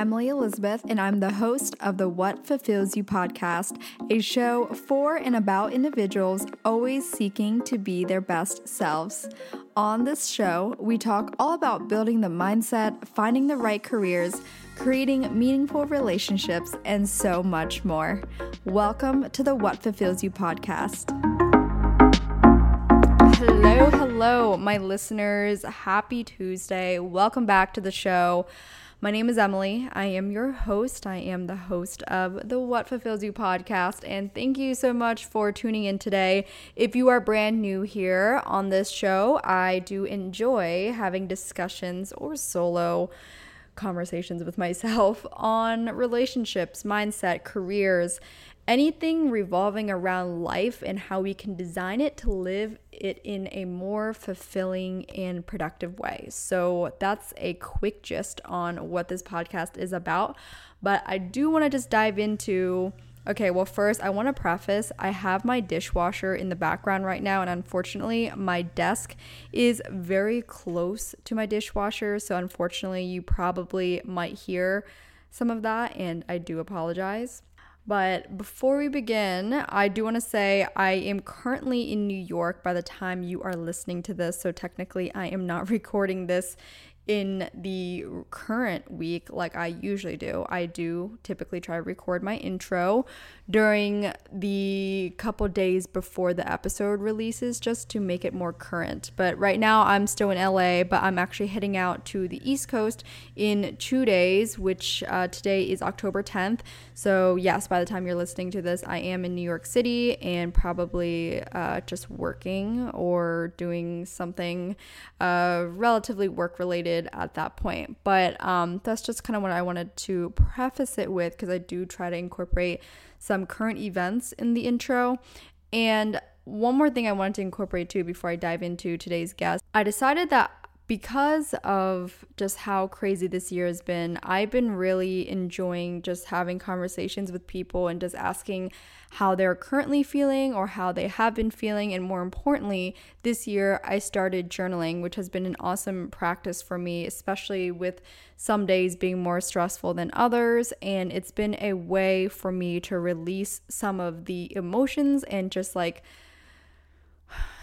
Emily Elizabeth, and I'm the host of the What Fulfills You podcast, a show for and about individuals always seeking to be their best selves. On this show, we talk all about building the mindset, finding the right careers, creating meaningful relationships, and so much more. Welcome to the What Fulfills You podcast. Hello, hello, my listeners. Happy Tuesday. Welcome back to the show. My name is Emily. I am your host. I am the host of the What Fulfills You podcast. And thank you so much for tuning in today. If you are brand new here on this show, I do enjoy having discussions or solo conversations with myself on relationships, mindset, careers, anything revolving around life and how we can design it to live it in a more fulfilling and productive way. So that's a quick gist on what this podcast is about. But I do want to just dive into. Okay, well, first, I want to preface I have my dishwasher in the background right now, and unfortunately, my desk is very close to my dishwasher. So, unfortunately, you probably might hear some of that, and I do apologize. But before we begin, I do want to say I am currently in New York by the time you are listening to this. So technically, I am not recording this in the current week like I usually do. I do typically try to record my intro during the couple days before the episode releases just to make it more current. But right now I'm still in LA, but I'm actually heading out to the East Coast in two days, which uh, today is October 10th. So, yes, by the time you're listening to this, I am in New York City and probably uh, just working or doing something uh, relatively work related at that point. But um, that's just kind of what I wanted to preface it with because I do try to incorporate some current events in the intro. And one more thing I wanted to incorporate too before I dive into today's guest, I decided that because of just how crazy this year has been, I've been really enjoying just having conversations with people and just asking how they're currently feeling or how they have been feeling. And more importantly, this year I started journaling, which has been an awesome practice for me, especially with some days being more stressful than others. And it's been a way for me to release some of the emotions and just like,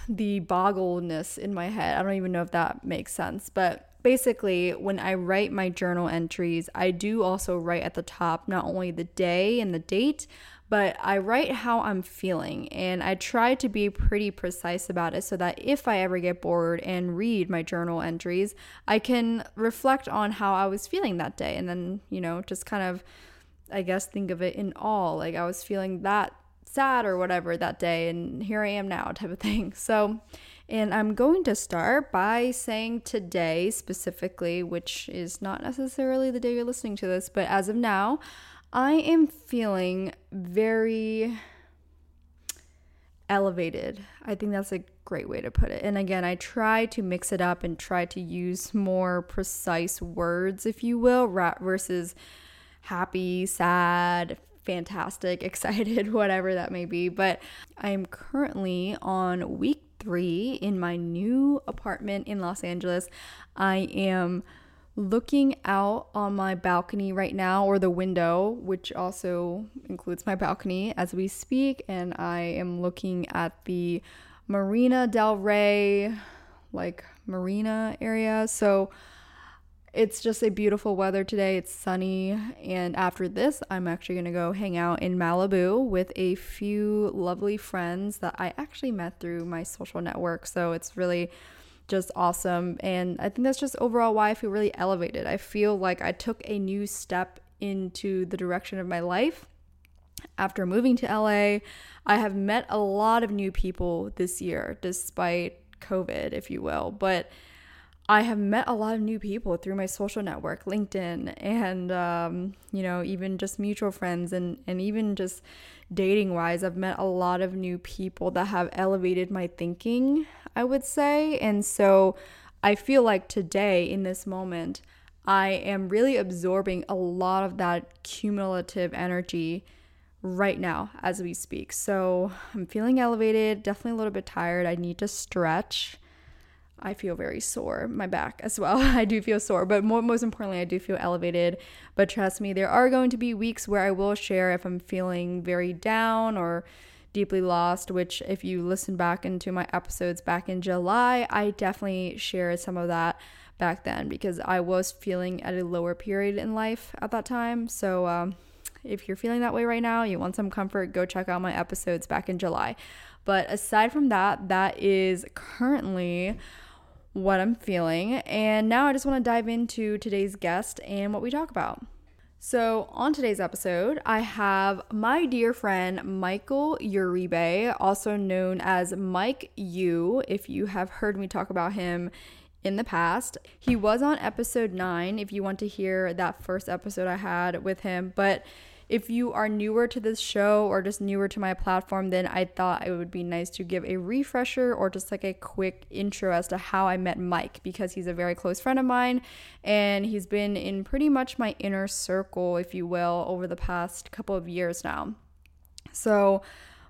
the boggleness in my head. I don't even know if that makes sense, but basically, when I write my journal entries, I do also write at the top not only the day and the date, but I write how I'm feeling and I try to be pretty precise about it so that if I ever get bored and read my journal entries, I can reflect on how I was feeling that day and then, you know, just kind of, I guess, think of it in all. Like I was feeling that sad or whatever that day and here I am now type of thing. So, and I'm going to start by saying today specifically, which is not necessarily the day you're listening to this, but as of now, I am feeling very elevated. I think that's a great way to put it. And again, I try to mix it up and try to use more precise words, if you will, versus happy, sad, fantastic, excited, whatever that may be. But I'm currently on week three in my new apartment in Los Angeles. I am looking out on my balcony right now, or the window, which also includes my balcony as we speak. And I am looking at the Marina Del Rey, like marina area. So, it's just a beautiful weather today. It's sunny. And after this, I'm actually going to go hang out in Malibu with a few lovely friends that I actually met through my social network. So it's really just awesome. And I think that's just overall why I feel really elevated. I feel like I took a new step into the direction of my life after moving to LA. I have met a lot of new people this year, despite COVID, if you will. But I have met a lot of new people through my social network, LinkedIn, and um, you know, even just mutual friends, and and even just dating wise, I've met a lot of new people that have elevated my thinking. I would say, and so I feel like today in this moment, I am really absorbing a lot of that cumulative energy right now as we speak. So I'm feeling elevated, definitely a little bit tired. I need to stretch. I feel very sore, my back as well. I do feel sore, but more, most importantly, I do feel elevated. But trust me, there are going to be weeks where I will share if I'm feeling very down or deeply lost, which, if you listen back into my episodes back in July, I definitely shared some of that back then because I was feeling at a lower period in life at that time. So, um, if you're feeling that way right now, you want some comfort, go check out my episodes back in July. But aside from that, that is currently what I'm feeling. And now I just want to dive into today's guest and what we talk about. So, on today's episode, I have my dear friend Michael Uribe, also known as Mike U, if you have heard me talk about him in the past. He was on episode 9 if you want to hear that first episode I had with him, but if you are newer to this show or just newer to my platform, then I thought it would be nice to give a refresher or just like a quick intro as to how I met Mike because he's a very close friend of mine and he's been in pretty much my inner circle, if you will, over the past couple of years now. So,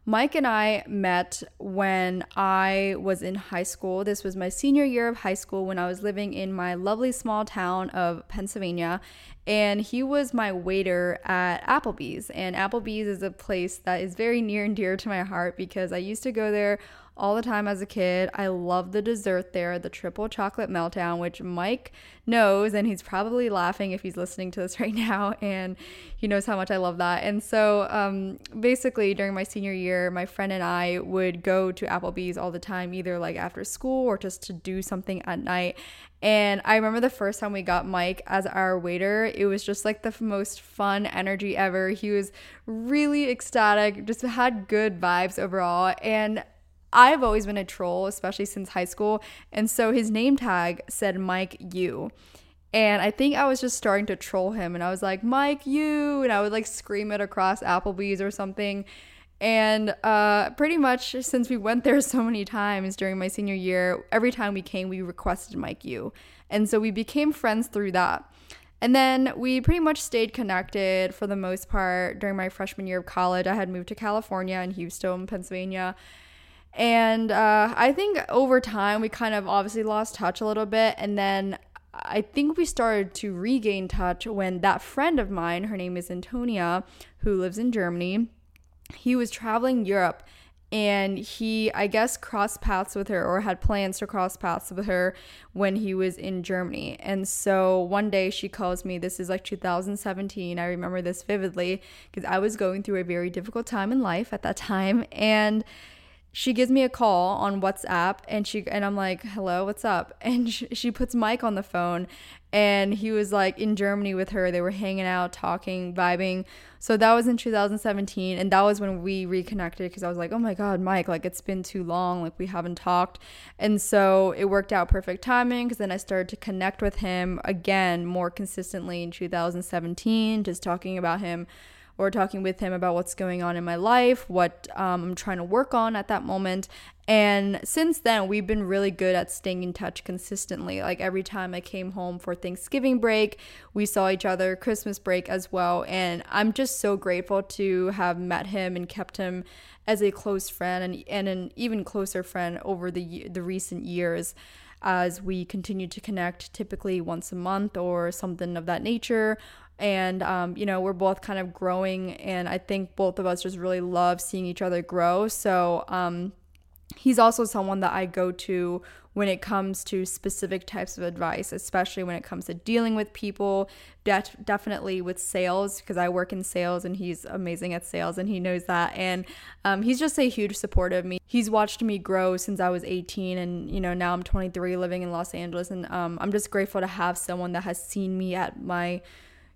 Mike and I met when I was in high school. This was my senior year of high school when I was living in my lovely small town of Pennsylvania. And he was my waiter at Applebee's. And Applebee's is a place that is very near and dear to my heart because I used to go there all the time as a kid. I love the dessert there, the triple chocolate meltdown, which Mike knows, and he's probably laughing if he's listening to this right now, and he knows how much I love that. And so, um, basically, during my senior year, my friend and I would go to Applebee's all the time, either like after school or just to do something at night. And I remember the first time we got Mike as our waiter, it was just like the most fun energy ever. He was really ecstatic, just had good vibes overall. And I've always been a troll, especially since high school. And so his name tag said Mike U. And I think I was just starting to troll him and I was like, Mike U. And I would like scream it across Applebee's or something. And uh, pretty much since we went there so many times during my senior year, every time we came, we requested Mike U. And so we became friends through that. And then we pretty much stayed connected for the most part during my freshman year of college. I had moved to California and he was still in Pennsylvania. And uh, I think over time, we kind of obviously lost touch a little bit. And then I think we started to regain touch when that friend of mine, her name is Antonia, who lives in Germany, he was traveling Europe. And he i guess crossed paths with her or had plans to cross paths with her when he was in germany. And so one day she calls me this is like 2017 i remember this vividly because i was going through a very difficult time in life at that time. And she gives me a call on WhatsApp and she and I'm like, "Hello, what's up?" And she, she puts Mike on the phone and he was like in Germany with her. They were hanging out, talking, vibing. So that was in 2017 and that was when we reconnected because I was like, "Oh my god, Mike, like it's been too long, like we haven't talked." And so it worked out perfect timing cuz then I started to connect with him again more consistently in 2017, just talking about him or talking with him about what's going on in my life, what um, I'm trying to work on at that moment. And since then, we've been really good at staying in touch consistently. Like every time I came home for Thanksgiving break, we saw each other, Christmas break as well. And I'm just so grateful to have met him and kept him as a close friend and, and an even closer friend over the, the recent years as we continue to connect typically once a month or something of that nature and um, you know we're both kind of growing and i think both of us just really love seeing each other grow. So um, he's also someone that i go to when it comes to specific types of advice especially when it comes to dealing with people de- definitely with sales because i work in sales and he's amazing at sales and he knows that. And um, he's just a huge support of me. He's watched me grow since i was 18 and you know now i'm 23 living in los angeles. And um, i'm just grateful to have someone that has seen me at my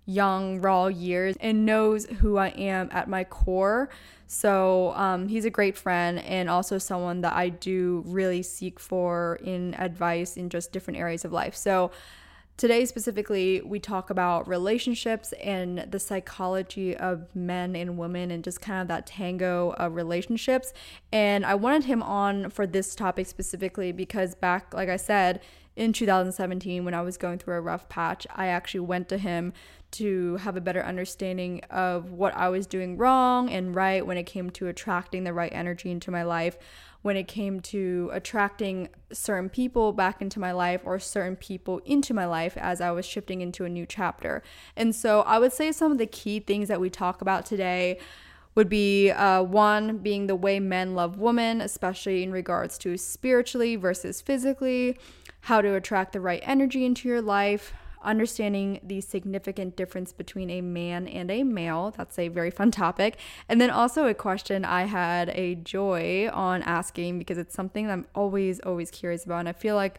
young, raw years and knows who I am at my core. So um, he's a great friend and also someone that I do really seek for in advice in just different areas of life. So Today, specifically, we talk about relationships and the psychology of men and women and just kind of that tango of relationships. And I wanted him on for this topic specifically because, back, like I said, in 2017, when I was going through a rough patch, I actually went to him to have a better understanding of what I was doing wrong and right when it came to attracting the right energy into my life when it came to attracting certain people back into my life or certain people into my life as I was shifting into a new chapter. And so I would say some of the key things that we talk about today would be uh, one being the way men love women, especially in regards to spiritually versus physically, how to attract the right energy into your life, understanding the significant difference between a man and a male. That's a very fun topic. And then also a question I had a joy on asking because it's something that I'm always, always curious about. And I feel like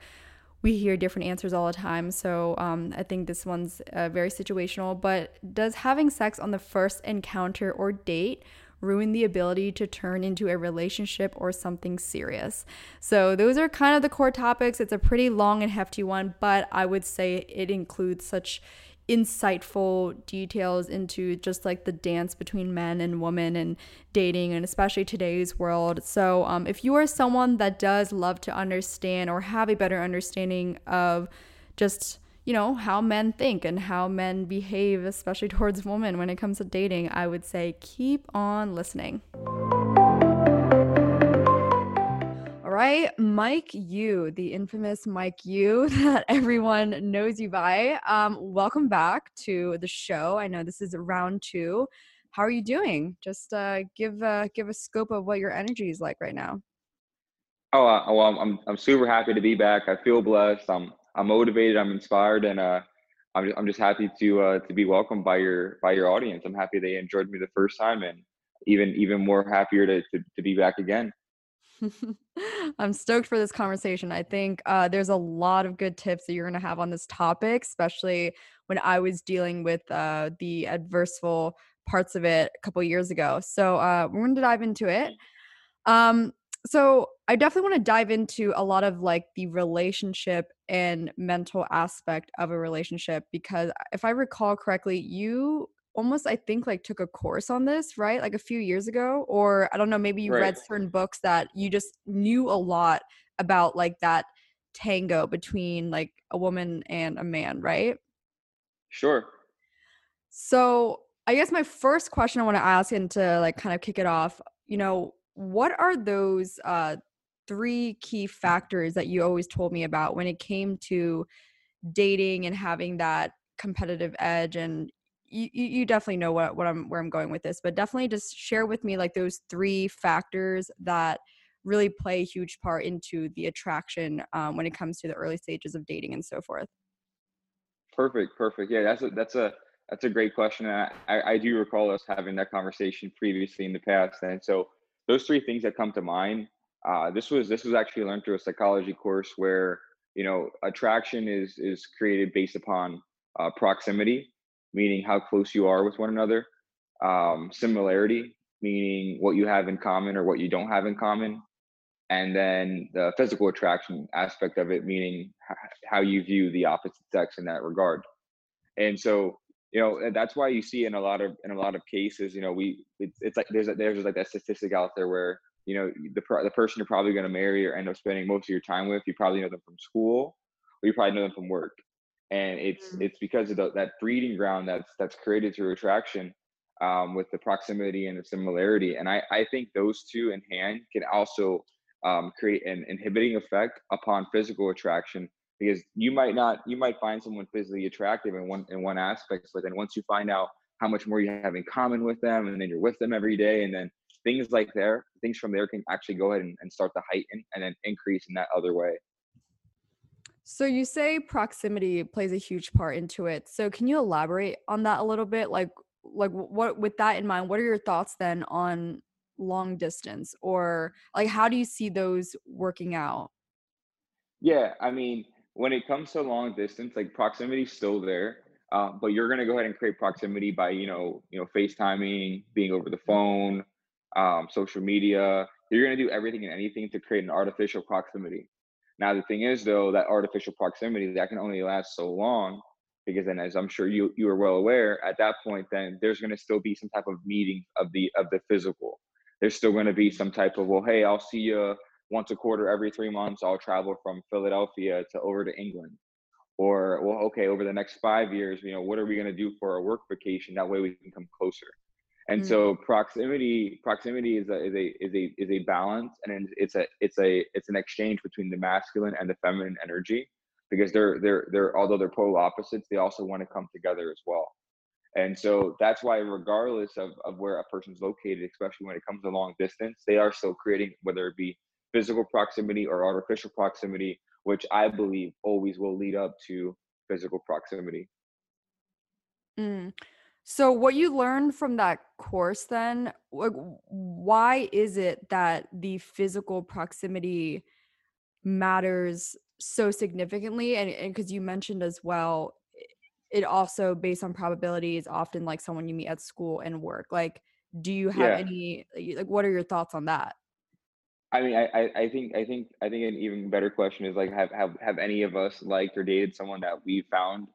we hear different answers all the time. So um, I think this one's uh, very situational. But does having sex on the first encounter or date ruin the ability to turn into a relationship or something serious. So, those are kind of the core topics. It's a pretty long and hefty one, but I would say it includes such insightful details into just like the dance between men and women and dating and especially today's world. So, um, if you are someone that does love to understand or have a better understanding of just you know, how men think and how men behave, especially towards women when it comes to dating, I would say keep on listening. All right, Mike U, the infamous Mike U that everyone knows you by. Um, welcome back to the show. I know this is round two. How are you doing? Just uh, give uh, give a scope of what your energy is like right now. Oh, uh, well, I'm I'm super happy to be back. I feel blessed. I'm I'm motivated. I'm inspired, and uh, I'm just, I'm just happy to uh, to be welcomed by your by your audience. I'm happy they enjoyed me the first time, and even even more happier to to, to be back again. I'm stoked for this conversation. I think uh, there's a lot of good tips that you're going to have on this topic, especially when I was dealing with uh, the adverseful parts of it a couple years ago. So uh, we're going to dive into it. Um, so I definitely want to dive into a lot of like the relationship and mental aspect of a relationship because uh, if I recall correctly, you almost I think like took a course on this, right? Like a few years ago or I don't know, maybe you right. read certain books that you just knew a lot about like that tango between like a woman and a man, right? Sure. So, I guess my first question I want to ask and to like kind of kick it off, you know, what are those uh, three key factors that you always told me about when it came to dating and having that competitive edge and you, you definitely know what, what I'm where I'm going with this, but definitely just share with me like those three factors that really play a huge part into the attraction um, when it comes to the early stages of dating and so forth. Perfect, perfect. Yeah, that's a that's a that's a great question. And I, I do recall us having that conversation previously in the past, and so those three things that come to mind. Uh, this was this was actually learned through a psychology course where you know attraction is is created based upon uh, proximity, meaning how close you are with one another. Um, similarity, meaning what you have in common or what you don't have in common, and then the physical attraction aspect of it, meaning how you view the opposite sex in that regard. And so you know that's why you see in a lot of in a lot of cases you know we it's, it's like there's a, there's like that statistic out there where you know the the person you're probably going to marry or end up spending most of your time with you probably know them from school or you probably know them from work and it's mm-hmm. it's because of the, that breeding ground that's that's created through attraction um, with the proximity and the similarity and i i think those two in hand can also um, create an inhibiting effect upon physical attraction because you might not you might find someone physically attractive in one in one aspect but then once you find out how much more you have in common with them and then you're with them every day and then things like there things from there can actually go ahead and, and start to heighten and then increase in that other way. So you say proximity plays a huge part into it. So can you elaborate on that a little bit? Like like what with that in mind what are your thoughts then on long distance or like how do you see those working out? Yeah i mean when it comes to long distance, like proximity is still there. uh, but you're going to go ahead and create proximity by you know you know FaceTiming, being over the phone, um, social media. You're going to do everything and anything to create an artificial proximity. Now the thing is though that artificial proximity that can only last so long because then as I'm sure you you are well aware at that point then there's going to still be some type of meeting of the of the physical. There's still going to be some type of well hey I'll see you once a quarter every three months I'll travel from Philadelphia to over to England. Or well okay over the next five years you know what are we going to do for our work vacation? That way we can come closer. And mm-hmm. so proximity proximity is a is a is a is a balance and it's a it's a it's an exchange between the masculine and the feminine energy because they're they're they're although they're polar opposites they also want to come together as well. And so that's why regardless of, of where a person's located especially when it comes to long distance they are still creating whether it be physical proximity or artificial proximity which I believe always will lead up to physical proximity. Mm. So, what you learned from that course then, like, why is it that the physical proximity matters so significantly? And because you mentioned as well, it also based on probability is often like someone you meet at school and work. Like, do you have yeah. any, like, what are your thoughts on that? I mean, I, I think I think I think an even better question is like have have have any of us liked or dated someone that we found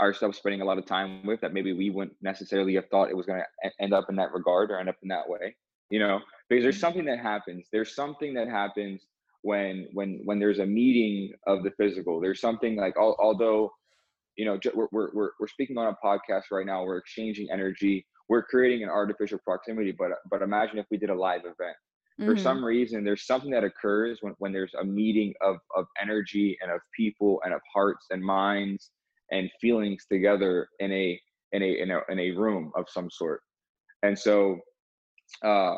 ourselves spending a lot of time with that maybe we wouldn't necessarily have thought it was going to end up in that regard or end up in that way, you know? Because there's mm-hmm. something that happens. There's something that happens when when when there's a meeting of the physical. There's something like although you know we're we're we're speaking on a podcast right now. We're exchanging energy. We're creating an artificial proximity. But but imagine if we did a live event for mm-hmm. some reason there's something that occurs when, when there's a meeting of, of energy and of people and of hearts and minds and feelings together in a in a in a, in a room of some sort and so uh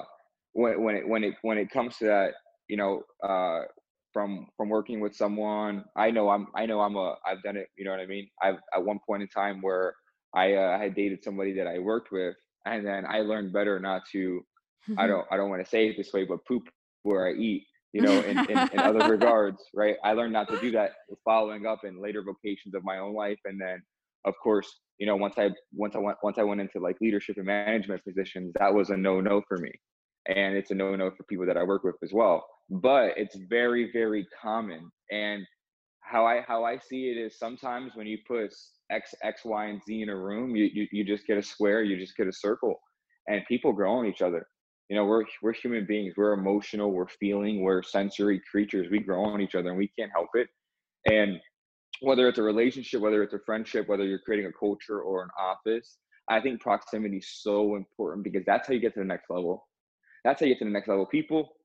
when, when it when it when it comes to that you know uh from from working with someone i know i'm i know i'm a i've done it you know what i mean i've at one point in time where i uh, had dated somebody that i worked with and then i learned better not to I don't I don't want to say it this way, but poop where I eat, you know, in, in, in other regards, right? I learned not to do that following up in later vocations of my own life. And then of course, you know, once I once I went once I went into like leadership and management positions, that was a no-no for me. And it's a no-no for people that I work with as well. But it's very, very common. And how I how I see it is sometimes when you put X, X, Y, and Z in a room, you, you, you just get a square, you just get a circle. And people grow on each other you know we're we're human beings we're emotional we're feeling we're sensory creatures we grow on each other and we can't help it. And whether it's a relationship whether it's a friendship whether you're creating a culture or an office i think proximity is so important because that's how you get to the next level. That's how you get to the next level. People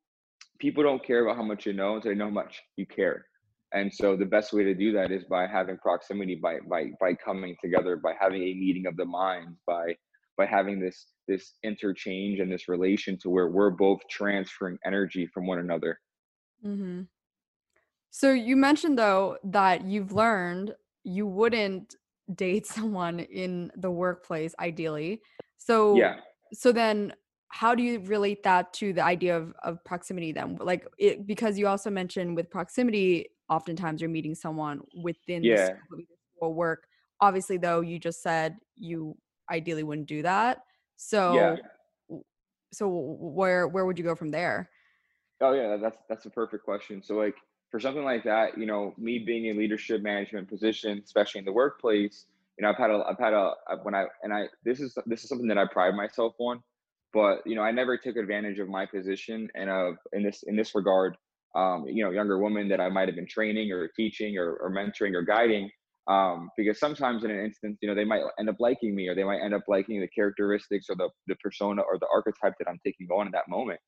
people don't care about how much you know until they know how much you care. And so the best way to do that is by having proximity by by by coming together by having a meeting of the minds by by having this this interchange and this relation to where we're both transferring energy from one another. Mm-hmm. So you mentioned though that you've learned you wouldn't date someone in the workplace ideally. So yeah. So then how do you relate that to the idea of, of proximity then? Like it because you also mentioned with proximity, oftentimes you're meeting someone within yeah. the work. Obviously though, you just said you ideally wouldn't do that. So yeah. so where where would you go from there? Oh yeah, that's that's a perfect question. So like for something like that, you know, me being in leadership management position, especially in the workplace, you know, I've had a I've had a when I and I this is this is something that I pride myself on, but you know, I never took advantage of my position and of in this in this regard, um, you know, younger women that I might have been training or teaching or, or mentoring or guiding um, because sometimes in an instance, you know, they might end up liking me or they might end up liking the characteristics or the, the persona or the archetype that I'm taking on in that moment.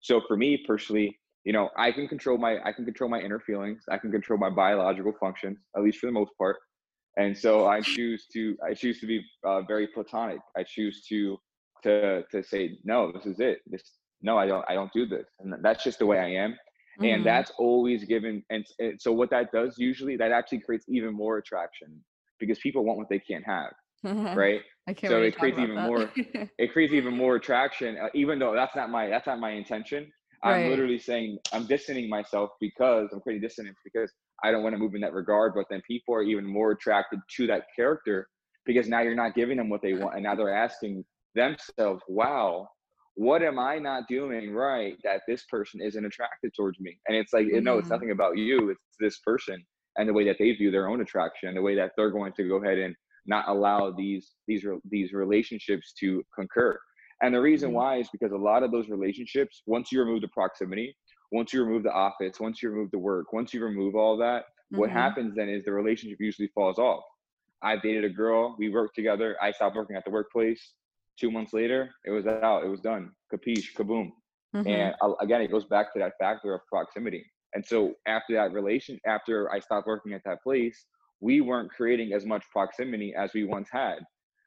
So for me personally, you know, I can control my I can control my inner feelings. I can control my biological functions, at least for the most part. And so I choose to I choose to be uh, very platonic. I choose to to to say no, this is it. This no, I don't I don't do this, and that's just the way I am mm-hmm. and that's always given and, and so what that does usually that actually creates even more attraction because people want what they can't have right so it creates even that. more it creates even more attraction uh, even though that's not my that's not my intention i'm literally saying i'm distancing myself because i'm creating dissonance because I don't want to move in that regard. But then people are even more attracted to that character because now you're not giving them what they want. And now they're asking themselves, wow, what am I not doing right that this person isn't attracted towards me? And it's like, mm-hmm. no, it's mm-hmm. nothing about you. It's this person and the way that they view their own attraction, the way that they're going to go ahead and not allow these these these relationships to concur. And the reason mm-hmm. why is because a lot of those relationships, once you remove the proximity, once you remove the office, once you remove the work, once you remove all that, mm-hmm. what happens then is the relationship usually falls off. I dated a girl, we worked together. I stopped working at the workplace. Two months later, it was out, it was done. Capiche, kaboom. Mm-hmm. And again, it goes back to that factor of proximity. And so after that relation, after I stopped working at that place, we weren't creating as much proximity as we once had.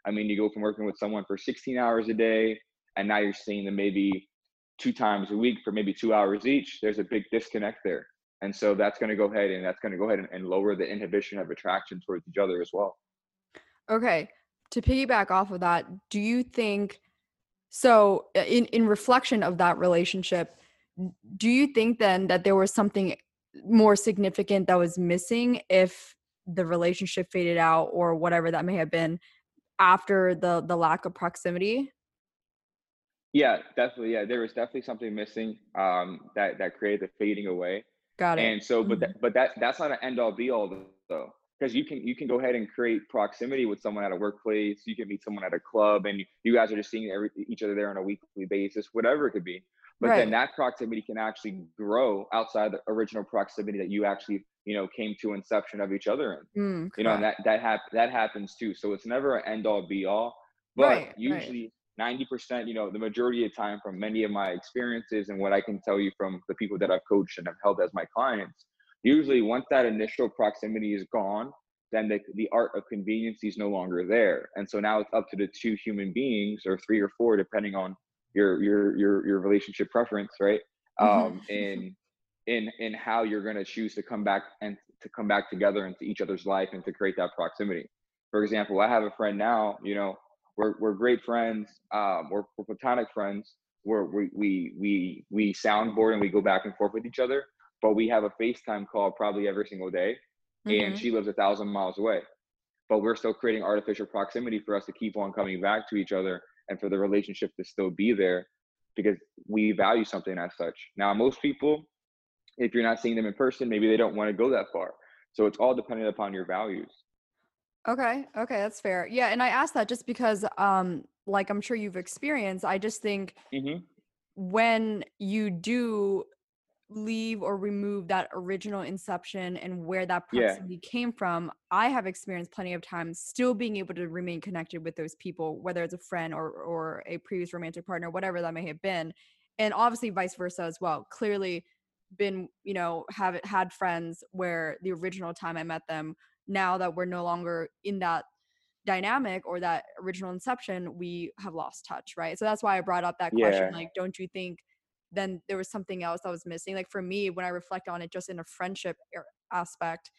I mean, you go from working with someone for 16 hours a day, and now you're seeing them maybe two times a week for maybe two hours each. There's a big disconnect there. And so that's going to go ahead and that's going to go ahead and, and lower the inhibition of attraction towards each other as well. Okay. To piggyback off of that, do you think so in in reflection of that relationship, do you think then that there was something more significant that was missing if the relationship faded out or whatever that may have been after the the lack of proximity? Yeah definitely yeah there was definitely something missing um that that created the fading away. Got it. And so but mm-hmm. that, but that that's not an end all be all though because you can you can go ahead and create proximity with someone at a workplace you can meet someone at a club and you, guys are just seeing every, each other there on a weekly basis whatever it could be but right. then that proximity can actually grow outside the original proximity that you actually you know came to inception of each other in mm, you know and that that hap- that happens too so it's never an end all be all but right, usually right. 90% you know the majority of time from many of my experiences and what i can tell you from the people that i've coached and have held as my clients usually once that initial proximity is gone then the, the art of convenience is no longer there and so now it's up to the two human beings or three or four depending on your your your your relationship preference, right? Mm-hmm. Um, in in in how you're going to choose to come back and to come back together into each other's life and to create that proximity. For example, I have a friend now. You know, we're we're great friends. Um, we're, we're platonic friends. We're, we we we we soundboard and we go back and forth with each other. But we have a FaceTime call probably every single day, mm-hmm. and she lives a thousand miles away. But we're still creating artificial proximity for us to keep on coming back to each other and for the relationship to still be there because we value something as such. Now, most people, if you're not seeing them in person, maybe they don't want to go that far. So it's all dependent upon your values. Okay. Okay. That's fair. Yeah. And I asked that just because, um, like I'm sure you've experienced, I just think mm-hmm. when you do leave or remove that original inception and where that proximity yeah. came from, I have experienced plenty of times still being able to remain connected with those people, whether it's a friend or or a previous romantic partner, whatever that may have been, and obviously vice versa as well. Clearly, been you know have had friends where the original time I met them, now that we're no longer in that dynamic or that original inception, we have lost touch, right? So that's why I brought up that question. Yeah. Like, don't you think? Then there was something else that was missing like for me when i reflect on it just in a friendship aspect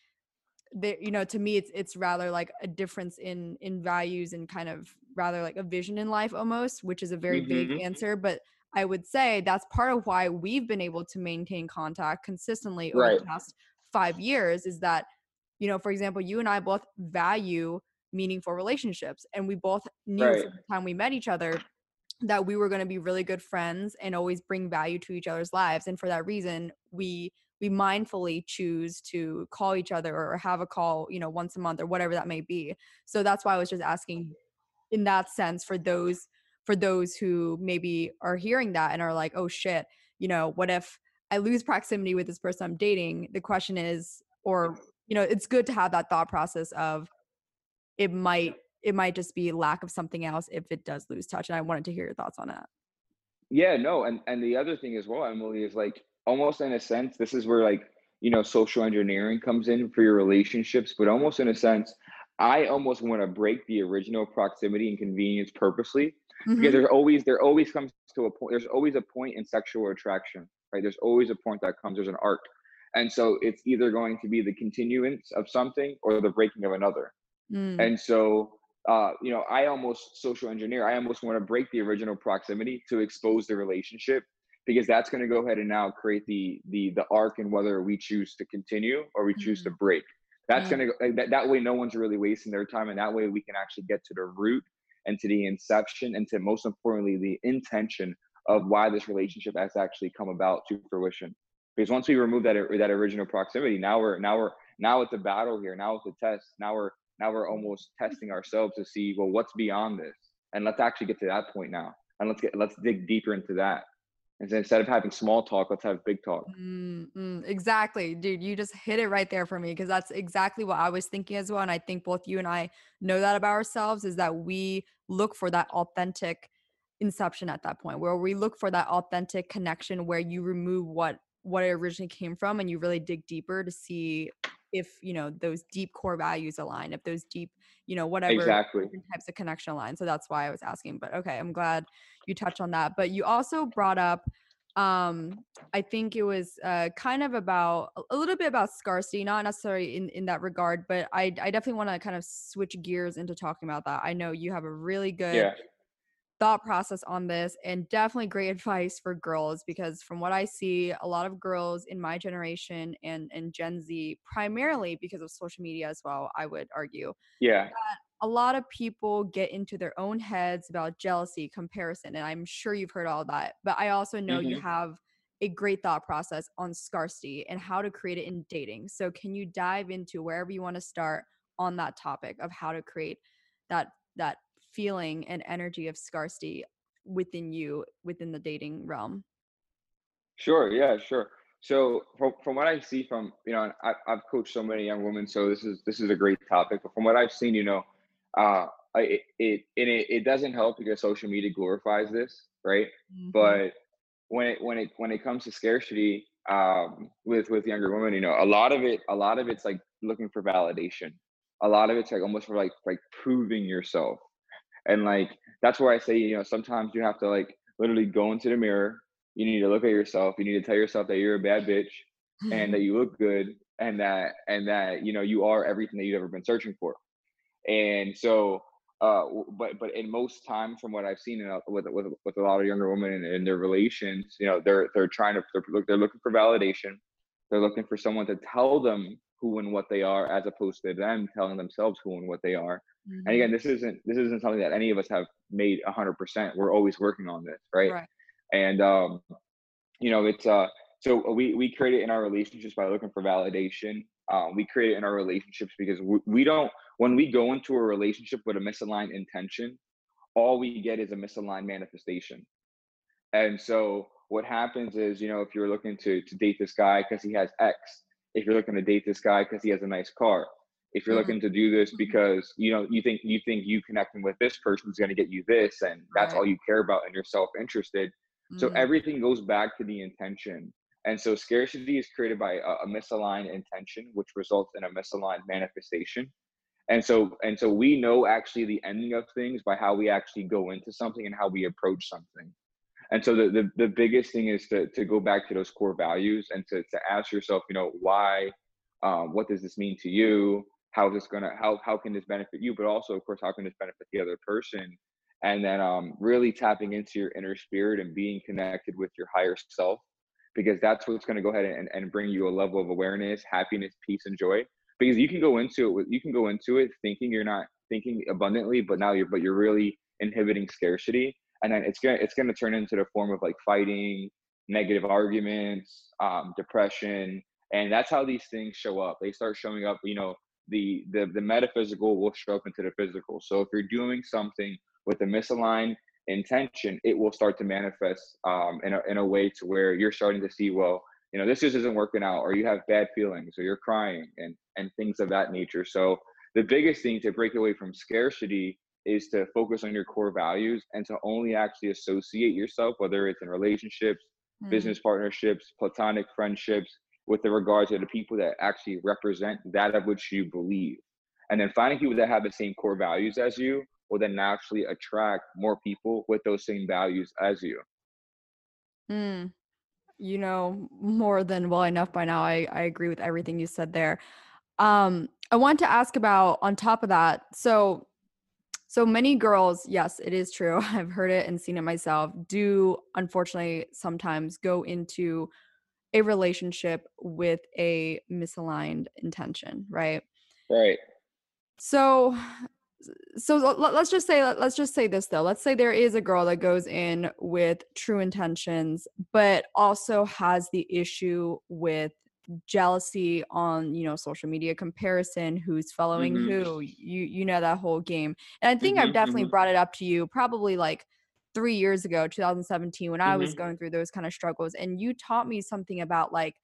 that you know to me it's it's rather like a difference in in values and kind of rather like a vision in life almost which is a very mm-hmm. big answer but i would say that's part of why we've been able to maintain contact consistently over right. the past five years is that you know for example you and i both value meaningful relationships and we both knew right. from the time we met each other that we were going to be really good friends and always bring value to each other's lives and for that reason we we mindfully choose to call each other or have a call you know once a month or whatever that may be. So that's why i was just asking in that sense for those for those who maybe are hearing that and are like oh shit you know what if i lose proximity with this person i'm dating? The question is or mm-hmm. you know it's good to have that thought process of it might it might just be lack of something else if it does lose touch. And I wanted to hear your thoughts on that. Yeah, no, and and the other thing as well, Emily, is like almost in a sense, this is where like you know social engineering comes in for your relationships, but almost in a sense, I almost want to break the original proximity and convenience purposely mm-hmm. because there's always there always comes to a point. There's always a point in sexual attraction, right? There's always a point that comes. There's an arc, and so it's either going to be the continuance of something or the breaking of another. Mm. And so uh, you know, I almost social engineer. I almost want to break the original proximity to expose the relationship because that's going to go ahead and now create the the the arc and whether we choose to continue or we choose mm-hmm. to break that's mm-hmm. going to that, that way no one's really wasting their time and that way we can actually get to the root and to the inception and to most importantly the intention of why this relationship has actually come about to fruition because once we remove that that original proximity now we're now we're now it's a battle here now it's a test now we're now we're almost testing ourselves to see well what's beyond this? And let's actually get to that point now. And let's get let's dig deeper into that. And so instead of having small talk let's have big talk. Mm-hmm. exactly. Dude you just hit it right there for me because that's exactly what i was thinking as well. And i think both you and i know that about ourselves is that we look for that authentic inception at that point where we look for that authentic connection where you remove what what it originally came from and you really dig deeper to see if you know those deep core values align if those deep you know whatever exactly. types of connection align. So that's why i was asking but okay i'm glad you touched on that. But you also brought up um i think it was uh kind of about a little bit about scarcity not necessarily in in that regard but i i definitely want to kind of switch gears into talking about that. I know you have a really good yeah thought process on this and definitely great advice for girls because from what I see, a lot of girls in my generation and, and Gen Z, primarily because of social media as well, I would argue. Yeah. a lot of people get into their own heads about jealousy, comparison, and I'm sure you've heard all that. But I also know mm-hmm. you have a great thought process on scarcity and how to create it in dating. So can you dive into wherever you want to start on that topic of how to create that that feeling and energy of scarcity within you within the dating realm? Sure yeah sure. So from, from what i see from you know I, i've coached so many young women so this is this is a great topic but from what i've seen you know uh it it it, it doesn't help because social media glorifies this right? Mm-hmm. but when it when it when it comes to scarcity um with with younger women you know a lot of it a lot of it's like looking for validation. A lot of it's like almost for like like proving yourself and like that's where i say you know sometimes you have to like literally go into the mirror you need to look at yourself you need to tell yourself that you're a bad bitch and that you look good and that and that you know you are everything that you've ever been searching for. And so uh but but in most times from what i've seen in, with, with with a lot of younger women in, in their relations you know they're they're trying to they're, they're looking for validation. They're looking for someone to tell them who and what they are as opposed to them telling themselves who and what they are. Mm-hmm. and again this isn't this isn't something that any of us have made 100% we're always working on this right, right. and um you know it's uh so we we create it in our relationships by looking for validation. Um, we create it in our relationships because we, we don't when we go into a relationship with a misaligned intention all we get is a misaligned manifestation. And so what happens is you know if you're looking to to date this guy because he has x if you're looking to date this guy because he has a nice car if you're mm-hmm. looking to do this mm-hmm. because you know you think you think you connecting with this person is going to get you this and that's right. all you care about and you're self-interested mm-hmm. so everything goes back to the intention and so scarcity is created by a, a misaligned intention which results in a misaligned manifestation and so and so we know actually the ending of things by how we actually go into something and how we approach something and so the, the, the biggest thing is to, to go back to those core values and to, to ask yourself you know why um, what does this mean to you? How is this gonna how how can this benefit you? But also of course how can this benefit the other person? And then um, really tapping into your inner spirit and being connected with your higher self because that's what's going to go ahead and, and bring you a level of awareness happiness peace and joy. Because you can go into it with you can go into it thinking you're not thinking abundantly but now you're but you're really inhibiting scarcity and then it's gonna it's gonna turn into the form of like fighting, negative arguments, um, depression, and that's how these things show up. They start showing up. You know, the the the metaphysical will show up into the physical. So if you're doing something with a misaligned intention, it will start to manifest um, in a in a way to where you're starting to see well. You know, this just isn't working out, or you have bad feelings, or you're crying, and and things of that nature. So the biggest thing to break away from scarcity is to focus on your core values and to only actually associate yourself, whether it's in relationships, mm. business partnerships, platonic friendships, with the regard to the people that actually represent that of which you believe. And then finding people that have the same core values as you will then naturally attract more people with those same values as you. Mm. You know more than well enough by now. I, I agree with everything you said there. Um, I want to ask about on top of that. So So many girls, yes, it is true. I've heard it and seen it myself, do unfortunately sometimes go into a relationship with a misaligned intention, right? Right. So so let's just say let's just say this though. Let's say there is a girl that goes in with true intentions but also has the issue with jealousy on you know social media comparison who's following mm-hmm. who you you know that whole game and i think mm-hmm, i've definitely mm-hmm. brought it up to you probably like three years ago 2017 when i was mm-hmm. going through those kind of struggles and you taught me something about like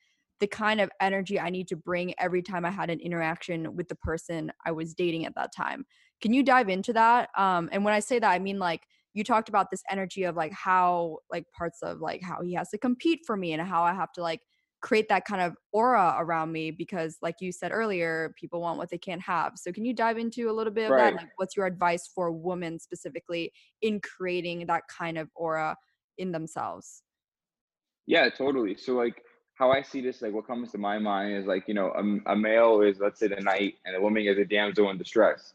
the kind of energy i need to bring every time i had an interaction with the person i was dating at that time can you dive into that um and when i say that i mean like you talked about this energy of like how like parts of like how he has to compete for me and how i have to like create that kind of aura around me because like you said earlier people want what they can't have. So can you dive into a little bit of right. that like what's your advice for women specifically in creating that kind of aura in themselves? Yeah totally. So like how i see this like what comes to my mind is like you know a, a male is let's say the knight and a woman is a damsel in distress.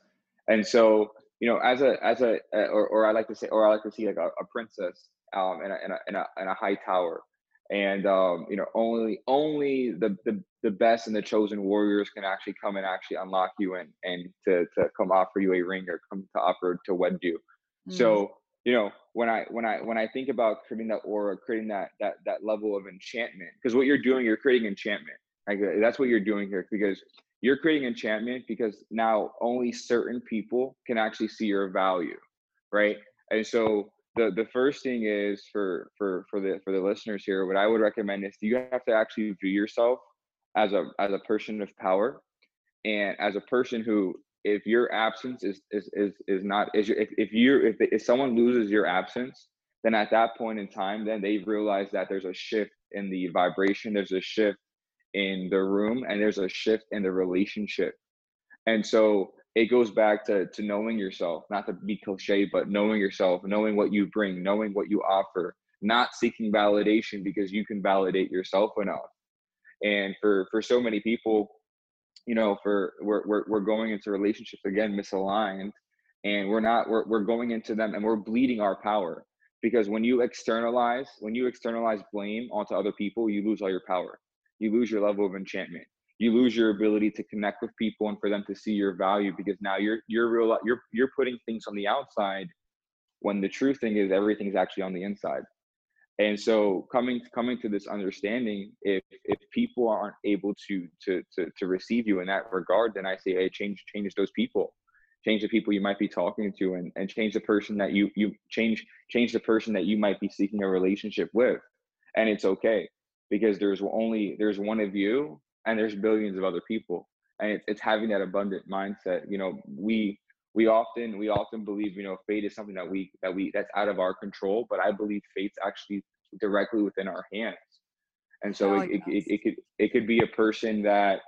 And so you know as a as a or, or i like to say or i like to see like a, a princess um in a, in a in a in a high tower and um, you know only only the, the the best and the chosen warriors can actually come and actually unlock you and and to to come offer you a ring or come to offer to wed you. Mm. so you know when i when i when i think about creating that aura creating that that that level of enchantment because what you're doing you're creating enchantment. Like uh, that's what you're doing here because you're creating enchantment because now only certain people can actually see your value right? And so the the first thing is for for for the for the listeners here what i would recommend is you have to actually view yourself as a as a person of power. And as a person who if your absence is is is, is not is if, if you're if, if someone loses your absence then at that point in time then they realize that there's a shift in the vibration there's a shift in the room and there's a shift in the relationship. And so it goes back to to knowing yourself not to be cliche but knowing yourself knowing what you bring knowing what you offer not seeking validation because you can validate yourself enough. And for for so many people you know for we're we're, we're going into relationships again misaligned and we're not we're, we're going into them and we're bleeding our power. Because when you externalize when you externalize blame onto other people you lose all your power. You lose your level of enchantment you lose your ability to connect with people and for them to see your value because now you're you're real you're you're putting things on the outside when the true thing is everything's actually on the inside. And so coming coming to this understanding if if people aren't able to to to, to receive you in that regard then i say hey change change those people. Change the people you might be talking to and, and change the person that you you change change the person that you might be seeking a relationship with. And it's okay because there's only there's one of you and there's billions of other people and it's, it's having that abundant mindset you know we we often we often believe you know fate is something that we that we that's out of our control but i believe fate's actually directly within our hands. And so oh, it, it, it, it, could it could be a person that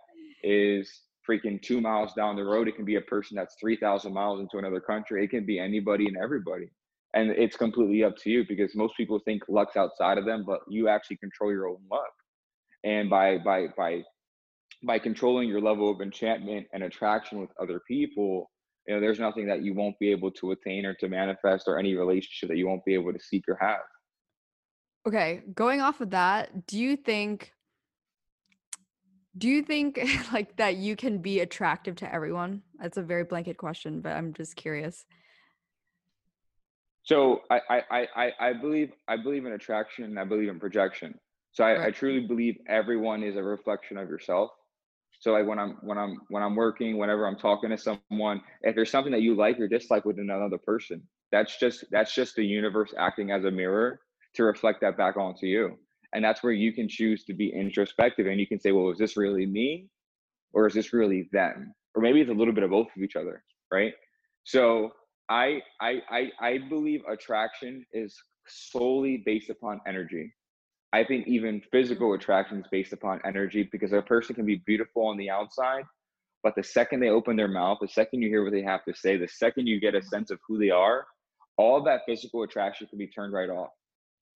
is freaking two miles down the road it can be a person that's 3000 miles into another country it can be anybody and everybody. And it's completely up to you because most people think luck's outside of them but you actually control your own luck. And by by by by controlling your level of enchantment and attraction with other people, you know, there's nothing that you won't be able to attain or to manifest or any relationship that you won't be able to seek or have. Okay, going off of that, do you think do you think like that you can be attractive to everyone? That's a very blanket question, but I'm just curious. So I I I I believe I believe in attraction and I believe in projection. So I, right. I truly believe everyone is a reflection of yourself. So like when I'm when I'm when I'm working, whenever I'm talking to someone, if there's something that you like or dislike within another person, that's just that's just the universe acting as a mirror to reflect that back onto you. And that's where you can choose to be introspective and you can say, well, is this really me? Or is this really them? Or maybe it's a little bit of both of each other, right? So I I I, I believe attraction is solely based upon energy. I think even physical attraction is based upon energy because a person can be beautiful on the outside, but the second they open their mouth, the second you hear what they have to say, the second you get a sense of who they are, all that physical attraction can be turned right off,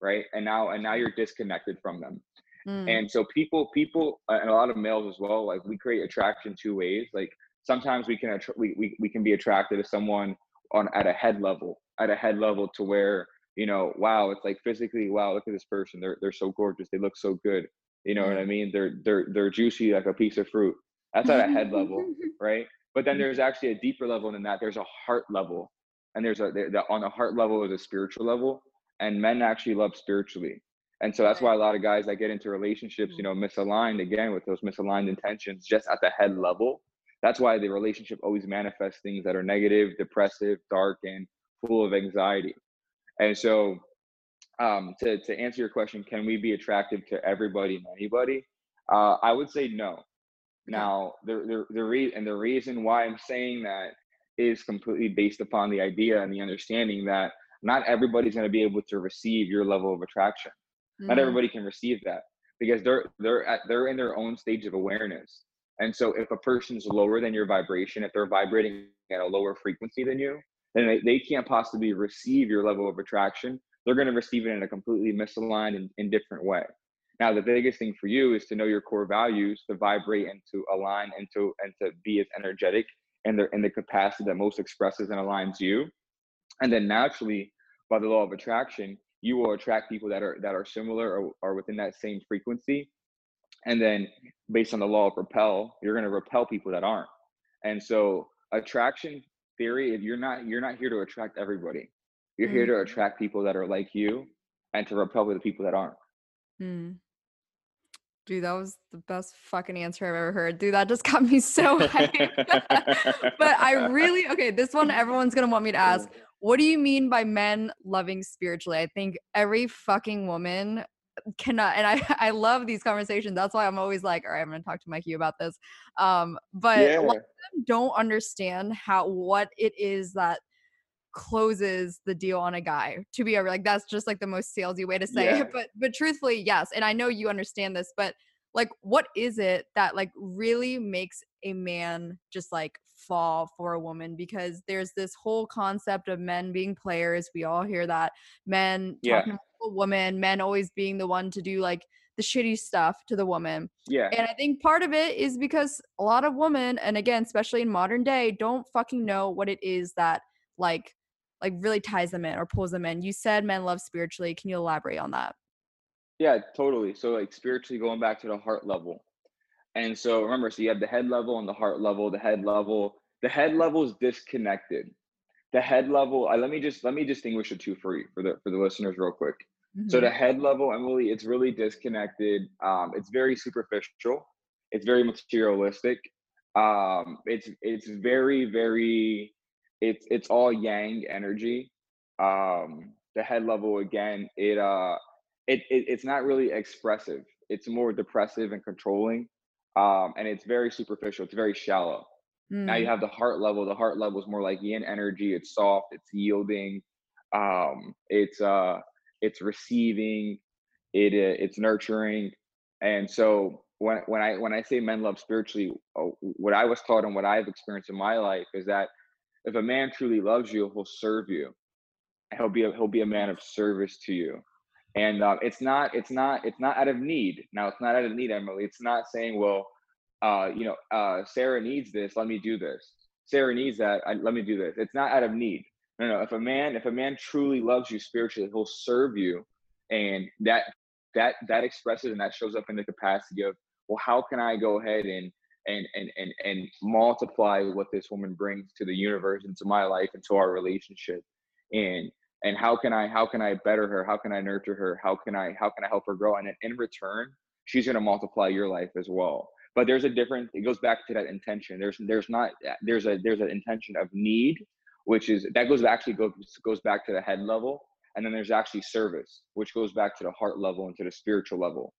right? And now and now you're disconnected from them. Mm. And so people people uh, and a lot of males as well, like we create attraction two ways. Like sometimes we can we, we we can be attracted to someone on at a head level, at a head level to where you know, wow, it's like physically, wow, look at this person. They're they're so gorgeous. They look so good. You know what I mean? They're they're they're juicy like a piece of fruit. That's at a head level, right? But then there's mm-hmm. actually a deeper level than that. There's a heart level, and there's a the, on the heart level is a spiritual level, and men actually love spiritually. And so that's why a lot of guys that get into relationships, you mm-hmm. know, misaligned again with those misaligned intentions just at the head level. That's why the relationship always manifests things that are negative, depressive, dark, and full of anxiety. And so, um, to to answer your question, can we be attractive to everybody and anybody? Uh, I would say no. Now, the the the re- and the reason why I'm saying that is completely based upon the idea and the understanding that not everybody's going to be able to receive your level of attraction. Mm-hmm. Not everybody can receive that because they're they're at they're in their own stage of awareness. And so, if a person's lower than your vibration, if they're vibrating at a lower frequency than you, then they, they can't possibly receive your level of attraction. They're going to receive it in a completely misaligned and different way. Now, the biggest thing for you is to know your core values, to vibrate and to align and to and to be as energetic and the in the capacity that most expresses and aligns you. And then naturally, by the law of attraction, you will attract people that are that are similar or are within that same frequency. And then based on the law of repel, you're going to repel people that aren't. And so attraction theory if you're not you're not here to attract everybody you're mm. here to mm. attract people that are like you and to repel the people that aren't mm. Dude, that was the best fucking answer I've ever heard. Dude, that just got me so hyped. but I really okay, this one everyone's gonna want me to ask. What do you mean by men loving spiritually? I think every fucking woman cannot and I I love these conversations. That's why I'm always like, all right, I'm gonna talk to Mike U about this. Um, but yeah. a lot of them don't understand how what it is that closes the deal on a guy to be over like that's just like the most salesy way to say yeah. it but but truthfully yes and i know you understand this but like what is it that like really makes a man just like fall for a woman because there's this whole concept of men being players we all hear that men yeah. talking a woman, men always being the one to do like the shitty stuff to the woman. Yeah. And I think part of it is because a lot of women, and again, especially in modern day, don't fucking know what it is that like like really ties them in or pulls them in. You said men love spiritually. Can you elaborate on that? Yeah, totally. So like spiritually going back to the heart level. And so remember, so you have the head level and the heart level. The head level, the head level is disconnected. The head level, I, let me just let me distinguish the two for you for the for the listeners real quick. Mm-hmm. So the head level, Emily, it's really disconnected. Um, it's very superficial. It's very materialistic. Um, it's it's very very it's it's all yang energy. Um, the head level again, it uh, it, it it's not really expressive. It's more depressive and controlling. Um, and it's very superficial. It's very shallow. Mm. Now you mm. have the heart level. The heart level is more like yin energy. It's soft. It's yielding. Um, it's uh, it's receiving, it uh, it's nurturing, and so when when I when I say men love spiritually, oh, what I was taught and what I've experienced in my life is that if a man truly loves you, he'll serve you. He'll be a, he'll be a man of service to you, and uh, it's not it's not it's not out of need. Now it's not out of need, Emily. It's not saying, well, uh, you know, uh, Sarah needs this. Let me do this. Sarah needs that. I, let me do this. It's not out of need. No, no. If a man, if a man truly loves you spiritually, he'll serve you, and that that that expresses and that shows up in the capacity of, well, how can I go ahead and and and and and multiply what this woman brings to the universe, into my life, into our relationship, and and how can I how can I better her? How can I nurture her? How can I how can I help her grow? And in return, she's going to multiply your life as well. But there's a different. It goes back to that intention. There's there's not there's a there's an intention of need which is that goes actually goes goes back to the head level, and then there's actually service, which goes back to the heart level and to the spiritual level.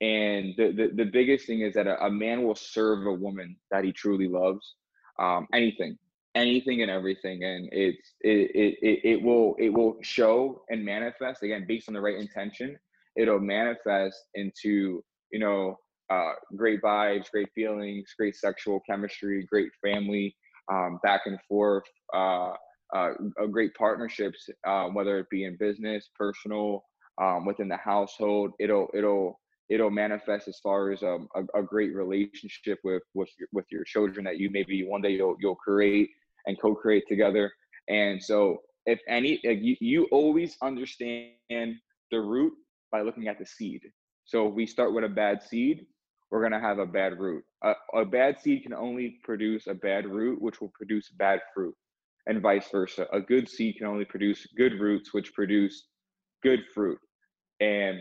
And the the, the biggest thing is that a, a man will serve a woman that he truly loves, um, anything, anything and everything, and it's it, it it it will it will show and manifest again based on the right intention. It'll manifest into you know uh, great vibes, great feelings, great sexual chemistry, great family, um, back and forth, uh, uh, great partnerships, uh, whether it be in business, personal, um, within the household. It'll it'll it'll manifest as far as um, a, a great relationship with with your, with your children that you maybe one day you'll you'll create and co-create together. And so if any like you, you always understand the root by looking at the seed. So if we start with a bad seed, we're gonna have a bad root. A, a bad seed can only produce a bad root, which will produce bad fruit, and vice versa. A good seed can only produce good roots, which produce good fruit. And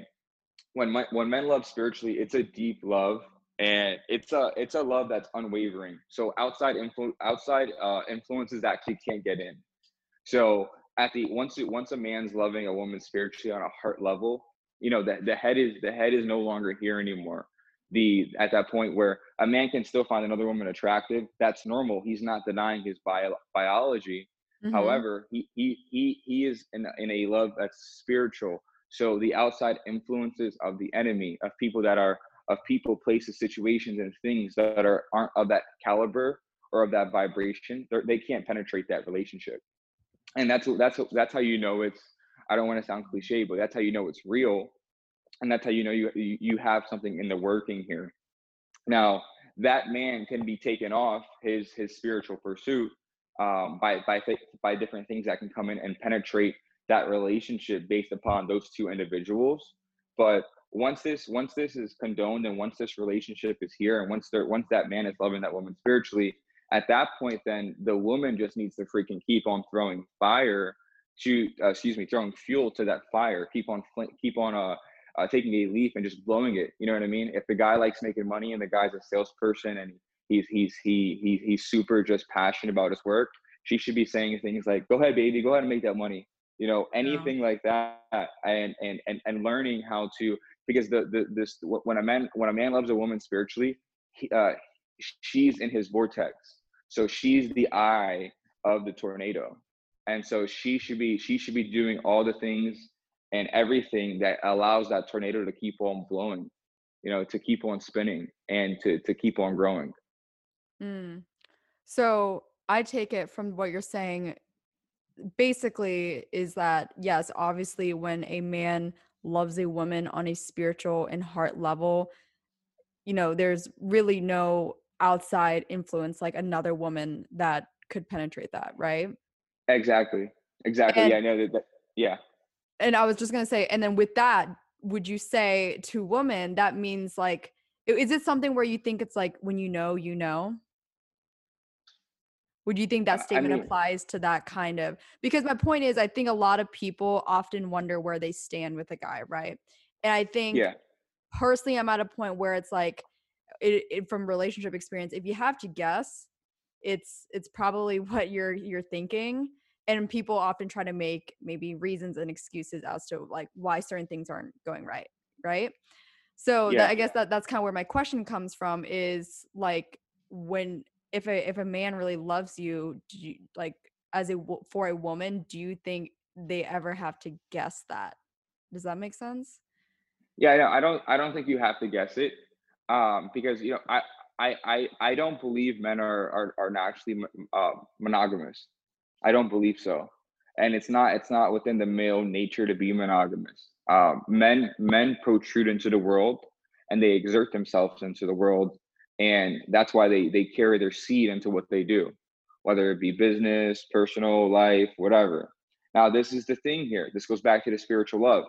when my, when men love spiritually, it's a deep love, and it's a it's a love that's unwavering. So outside influ- outside uh, influences actually can't get in. So at the once it, once a man's loving a woman spiritually on a heart level, you know the, the head is the head is no longer here anymore. The at that point where a man can still find another woman attractive, that's normal. He's not denying his bio, biology. Mm-hmm. However, he he he he is in in a love that's spiritual. So the outside influences of the enemy of people that are of people, places, situations, and things that are aren't of that caliber or of that vibration, they can't penetrate that relationship. And that's that's that's how you know it's i don't want to sound cliche but that's how you know it's real. And that's how you know you you have something in the working here. Now that man can be taken off his his spiritual pursuit um, by by by different things that can come in and penetrate that relationship based upon those two individuals. But once this once this is condoned and once this relationship is here and once there once that man is loving that woman spiritually at that point, then the woman just needs to freaking keep on throwing fire to, uh, excuse me, throwing fuel to that fire. Keep on, keep on, uh, uh, taking a leaf and just blowing it. You know what I mean? If the guy likes making money and the guy's a salesperson and he's he's he, he he's super just passionate about his work, she should be saying things like, "Go ahead, baby, go ahead and make that money." You know, anything yeah. like that, and and and and learning how to because the the this when a man when a man loves a woman spiritually, he, uh, she's in his vortex so she's the eye of the tornado. And so she should be she should be doing all the things and everything that allows that tornado to keep on blowing, you know, to keep on spinning and to to keep on growing. Mm. So I take it from what you're saying basically is that yes, obviously when a man loves a woman on a spiritual and heart level, you know, there's really no outside influence like another woman that could penetrate that right? Exactly exactly and, yeah i know that, that yeah. And i was just going to say and then with that would you say to woman that means like is it something where you think it's like when you know you know would you think that statement I mean, applies to that kind of because my point is i think a lot of people often wonder where they stand with a guy right and i think yeah. personally i'm at a point where it's like it, it, from relationship experience if you have to guess it's it's probably what you're you're thinking and people often try to make maybe reasons and excuses as to like why certain things aren't going right right so yeah. that, i guess that that's kind of where my question comes from is like when if a if a man really loves you you like as a for a woman do you think they ever have to guess that does that make sense yeah no, i don't i don't think you have to guess it um, because you know I, I I I don't believe men are are, are naturally uh, monogamous. I don't believe so, and it's not it's not within the male nature to be monogamous. Um, men men protrude into the world and they exert themselves into the world, and that's why they they carry their seed into what they do, whether it be business, personal life, whatever. Now this is the thing here. This goes back to the spiritual love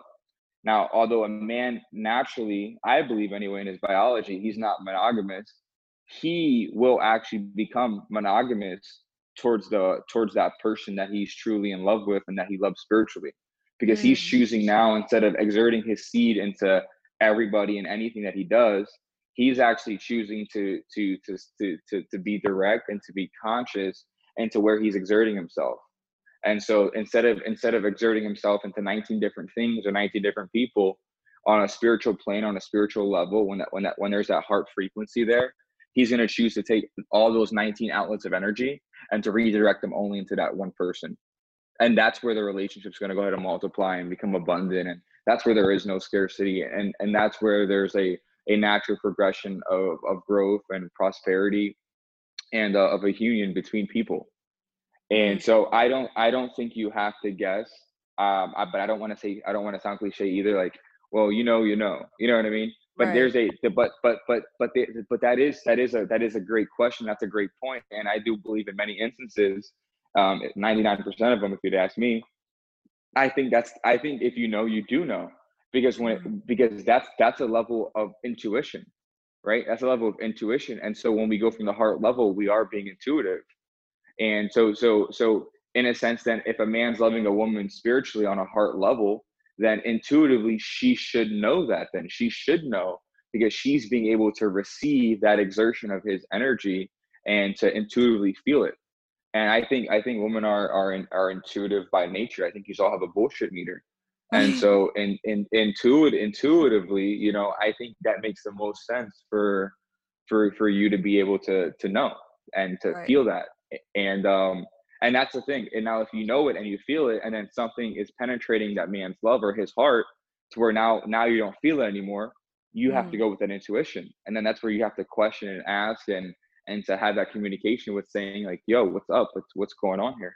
now, although a man naturally, I believe anyway, in his biology, he's not monogamous, he will actually become monogamous towards the towards that person that he's truly in love with and that he loves spiritually because mm. he's choosing now instead of exerting his seed into everybody and anything that he does he's actually choosing to to to to to, to be direct and to be conscious and to where he's exerting himself and so instead of instead of exerting himself into 19 different things or 19 different people on a spiritual plane, on a spiritual level, when that when that when there's that heart frequency there, he's going to choose to take all those 19 outlets of energy and to redirect them only into that one person. And that's where the relationship's going to go ahead and multiply and become abundant. And that's where there is no scarcity. And and that's where there's a a natural progression of, of growth and prosperity and uh, of a union between people and so I don't I don't think you have to guess. Um, I, but I don't want to say I don't want to sound cliche either. Like, well, you know, you know, you know what I mean. But right. there's a but but but but the, but that is that is a that is a great question. That's a great point, and I do believe in many instances um, 99% of them, if you'd ask me, I think that's, I think if you know, you do know because when, mm-hmm. because that's, that's a level of intuition, right? That's a level of intuition. And so when we go from the heart level, we are being intuitive. And so, so, so in a sense, then if a man's loving a woman spiritually on a heart level, then intuitively she should know that then she should know because she's being able to receive that exertion of his energy and to intuitively feel it and i think i think women are are are intuitive by nature i think you all have a bullshit meter and so in, in intuit intuitively you know i think that makes the most sense for for for you to be able to to know and to right. feel that and um and that's the thing and now if you know it and you feel it and then something is penetrating that man's love or his heart to where now now you don't feel it anymore you mm. have to mm. go with that intuition and then that's where you have to question and ask and and to have that communication with saying like yo what's up what's what's going on here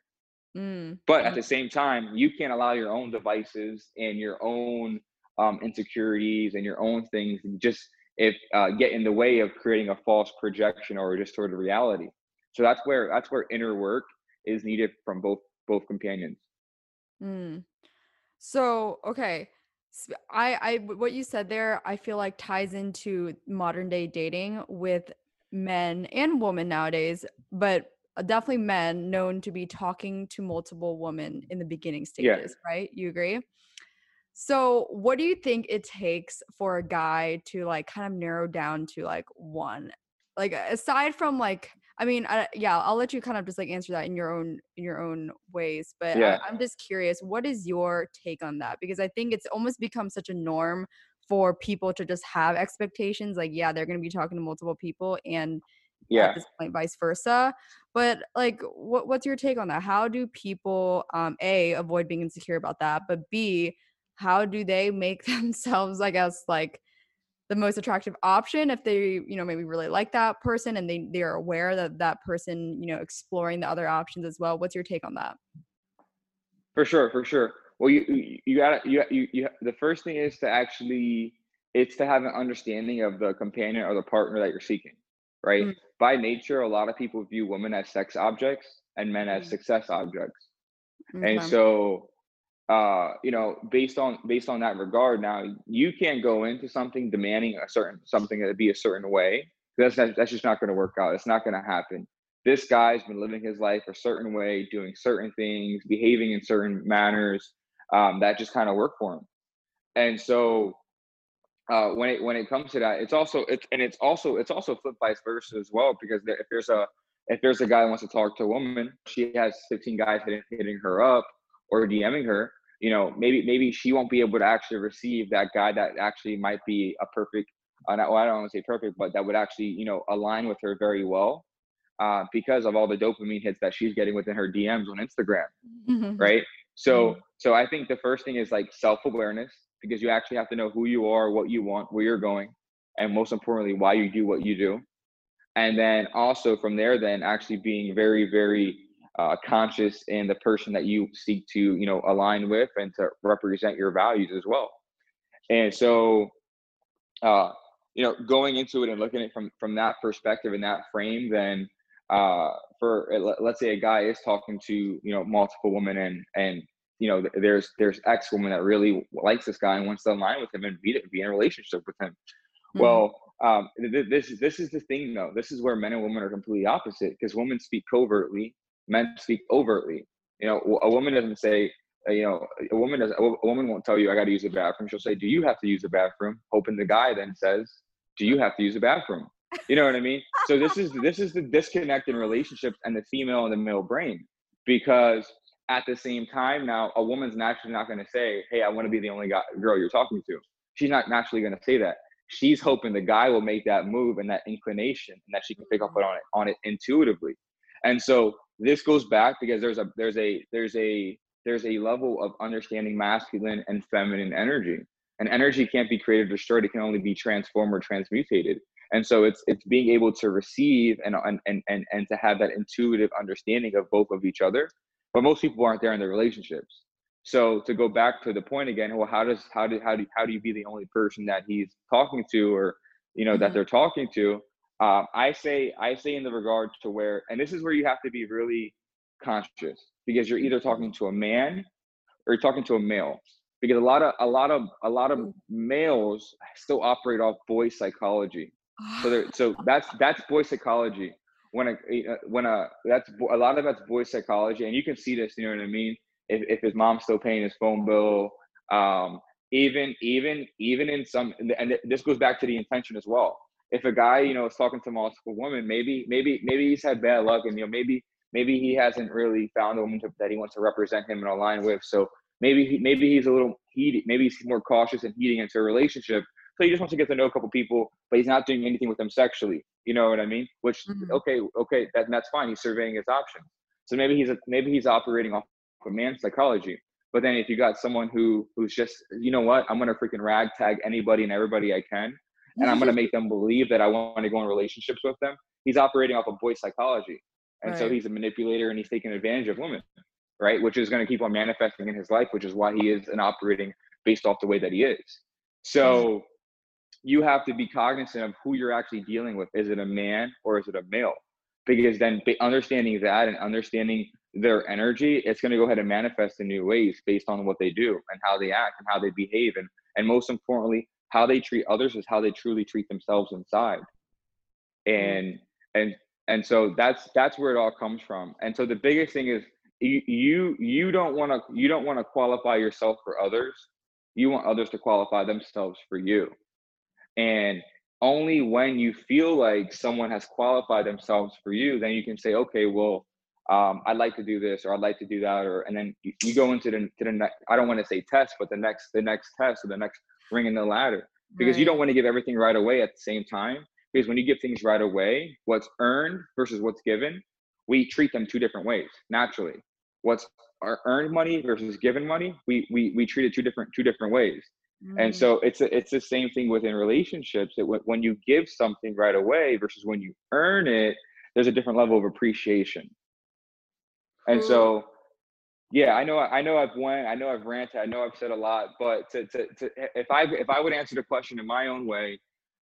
mm. but at the same time you can't allow your own devices and your own um, insecurities and your own things just if uh, get in the way of creating a false projection or just sort of reality so that's where that's where inner work is needed from both both companions mm. so okay I, I, what you said there, I feel like ties into modern day dating with men and women nowadays, but Uh, definitely men known to be talking to multiple women in the beginning stages, yeah. right? You agree? So, what do you think it takes for a guy to like kind of narrow down to like one? Like aside from like I mean, I, yeah, I'll let you kind of just like answer that in your own in your own ways. But yeah. I, I'm just curious, what is your take on that? Because I think it's almost become such a norm for people to just have expectations like yeah they're going to be talking to multiple people and yeah. at this point vice versa but like what, what's your take on that? How do people um a avoid being insecure about that but b how do they make themselves i guess like the most attractive option if they you know maybe really like that person and they they're aware that that person you know exploring the other options as well? What's your take on that? For sure for sure. Well, you you got you you you. The first thing is to actually it's to have an understanding of the companion or the partner that you're seeking, right? Mm-hmm. By nature, a lot of people view women as sex objects and men as mm-hmm. success objects, okay. and so uh, you know, based on based on that regard, now you can't go into something demanding a certain something to be a certain way. That's not, that's just not going to work out. It's not going to happen. This guy's been living his life a certain way, doing certain things, behaving in certain manners, um, that just kind of work for him. And so uh, when it when it comes to that, it's also it's and it's also it's also flip vice versa as well because there, if there's a if there's a guy who wants to talk to a woman, she has 15 guys hitting, hitting her up or DMing her. You know, maybe maybe she won't be able to actually receive that guy that actually might be a perfect. Uh, not, well, I don't want to say perfect, but that would actually you know align with her very well. Uh, because of all the dopamine hits that she's getting within her DMs on Instagram, mm-hmm. right? So mm-hmm. so I think the first thing is like self-awareness because you actually have to know who you are, what you want, where you're going, and most importantly, why you do what you do. And then also from there, then actually being very, very uh, conscious in the person that you seek to, you know, align with and to represent your values as well. And so, uh, you know, going into it and looking at it from from that perspective and that frame, then uh, for let's say a guy is talking to you know multiple women and and you know there's there's X woman that really likes this guy and wants to align with him and be be in a relationship with him. Mm-hmm. Well, um, this is this is the thing though. This is where men and women are completely opposite because women speak covertly, men speak overtly. You know, a woman doesn't say, uh, you know, a woman does a woman won't tell you I got to use the bathroom. She'll say, "Do you have to use the bathroom?" Hoping the guy then says, "Do you have to use the bathroom?" You know what I mean? So this is this is the disconnect in relationships and the female and the male brain because at the same time now a woman's naturally not going to say, "Hey, I want to be the only guy, girl you're talking to." She's not naturally going to say that. She's hoping the guy will make that move and that inclination, and that she can pick up on it on it intuitively. And so this goes back because there's a there's a there's a there's a level of understanding masculine and feminine energy. And energy can't be created or destroyed; it can only be transformed or transmutated and so it's it's being able to receive and and and and to have that intuitive understanding of both of each other but most people aren't there in their relationships. So to go back to the point again well how does how do how do how do you be the only person that he's talking to or you know mm-hmm. that they're talking to? Um, i say i say in the regard to where and this is where you have to be really conscious because you're either talking to a man or you're talking to a male because a lot of a lot of a lot of males still operate off boy psychology. So so that's that's boy psychology when a when a that's a lot of that's boy psychology and you can see this you know what i mean? If, if his mom's still paying his phone bill um even even even in some and this goes back to the intention as well. If a guy you know is talking to multiple women maybe maybe maybe he's had bad luck and you know maybe maybe he hasn't really found a woman to, that he wants to represent him and align with. So maybe he, maybe he's a little heated maybe he's more cautious and heating into a relationship so he just wants to get to know a couple people but he's not doing anything with them sexually you know what i mean which mm-hmm. okay okay that, that's fine he's surveying his options so maybe he's a, maybe he's operating off of man psychology but then if you got someone who who's just, you know what, I'm gonna freaking ragtag anybody and everybody I can, and I'm gonna make them believe that I want to go in relationships with them. He's operating off of boy psychology, and right. so he's a manipulator and he's taking advantage of women, right? Which is gonna keep on manifesting in his life, which is why he is an operating based off the way that he is. So you have to be cognizant of who you're actually dealing with. Is it a man or is it a male? Because then understanding that and understanding their energy, it's going to go ahead and manifest in new ways based on what they do and how they act and how they behave. And, and most importantly, how they treat others is how they truly treat themselves inside. And, and, and so that's, that's where it all comes from. And so the biggest thing is you, you, you don't want to, you don't want to qualify yourself for others. You want others to qualify themselves for you. And only when you feel like someone has qualified themselves for you, then you can say, okay, well, um, I'd like to do this or I'd like to do that, or and then you, you go into the, to the next. I don't want to say test, but the next the next test or the next ring in the ladder because right. you don't want to give everything right away at the same time. Because when you give things right away, what's earned versus what's given, we treat them two different ways naturally. What's our earned money versus given money, we we we treat it two different two different ways. Mm. And so it's a, it's the same thing within relationships. That when you give something right away versus when you earn it, there's a different level of appreciation. And so, yeah, I know, I know I've went, I know I've ranted, I know I've said a lot, but to, to, to if I, if I would answer the question in my own way,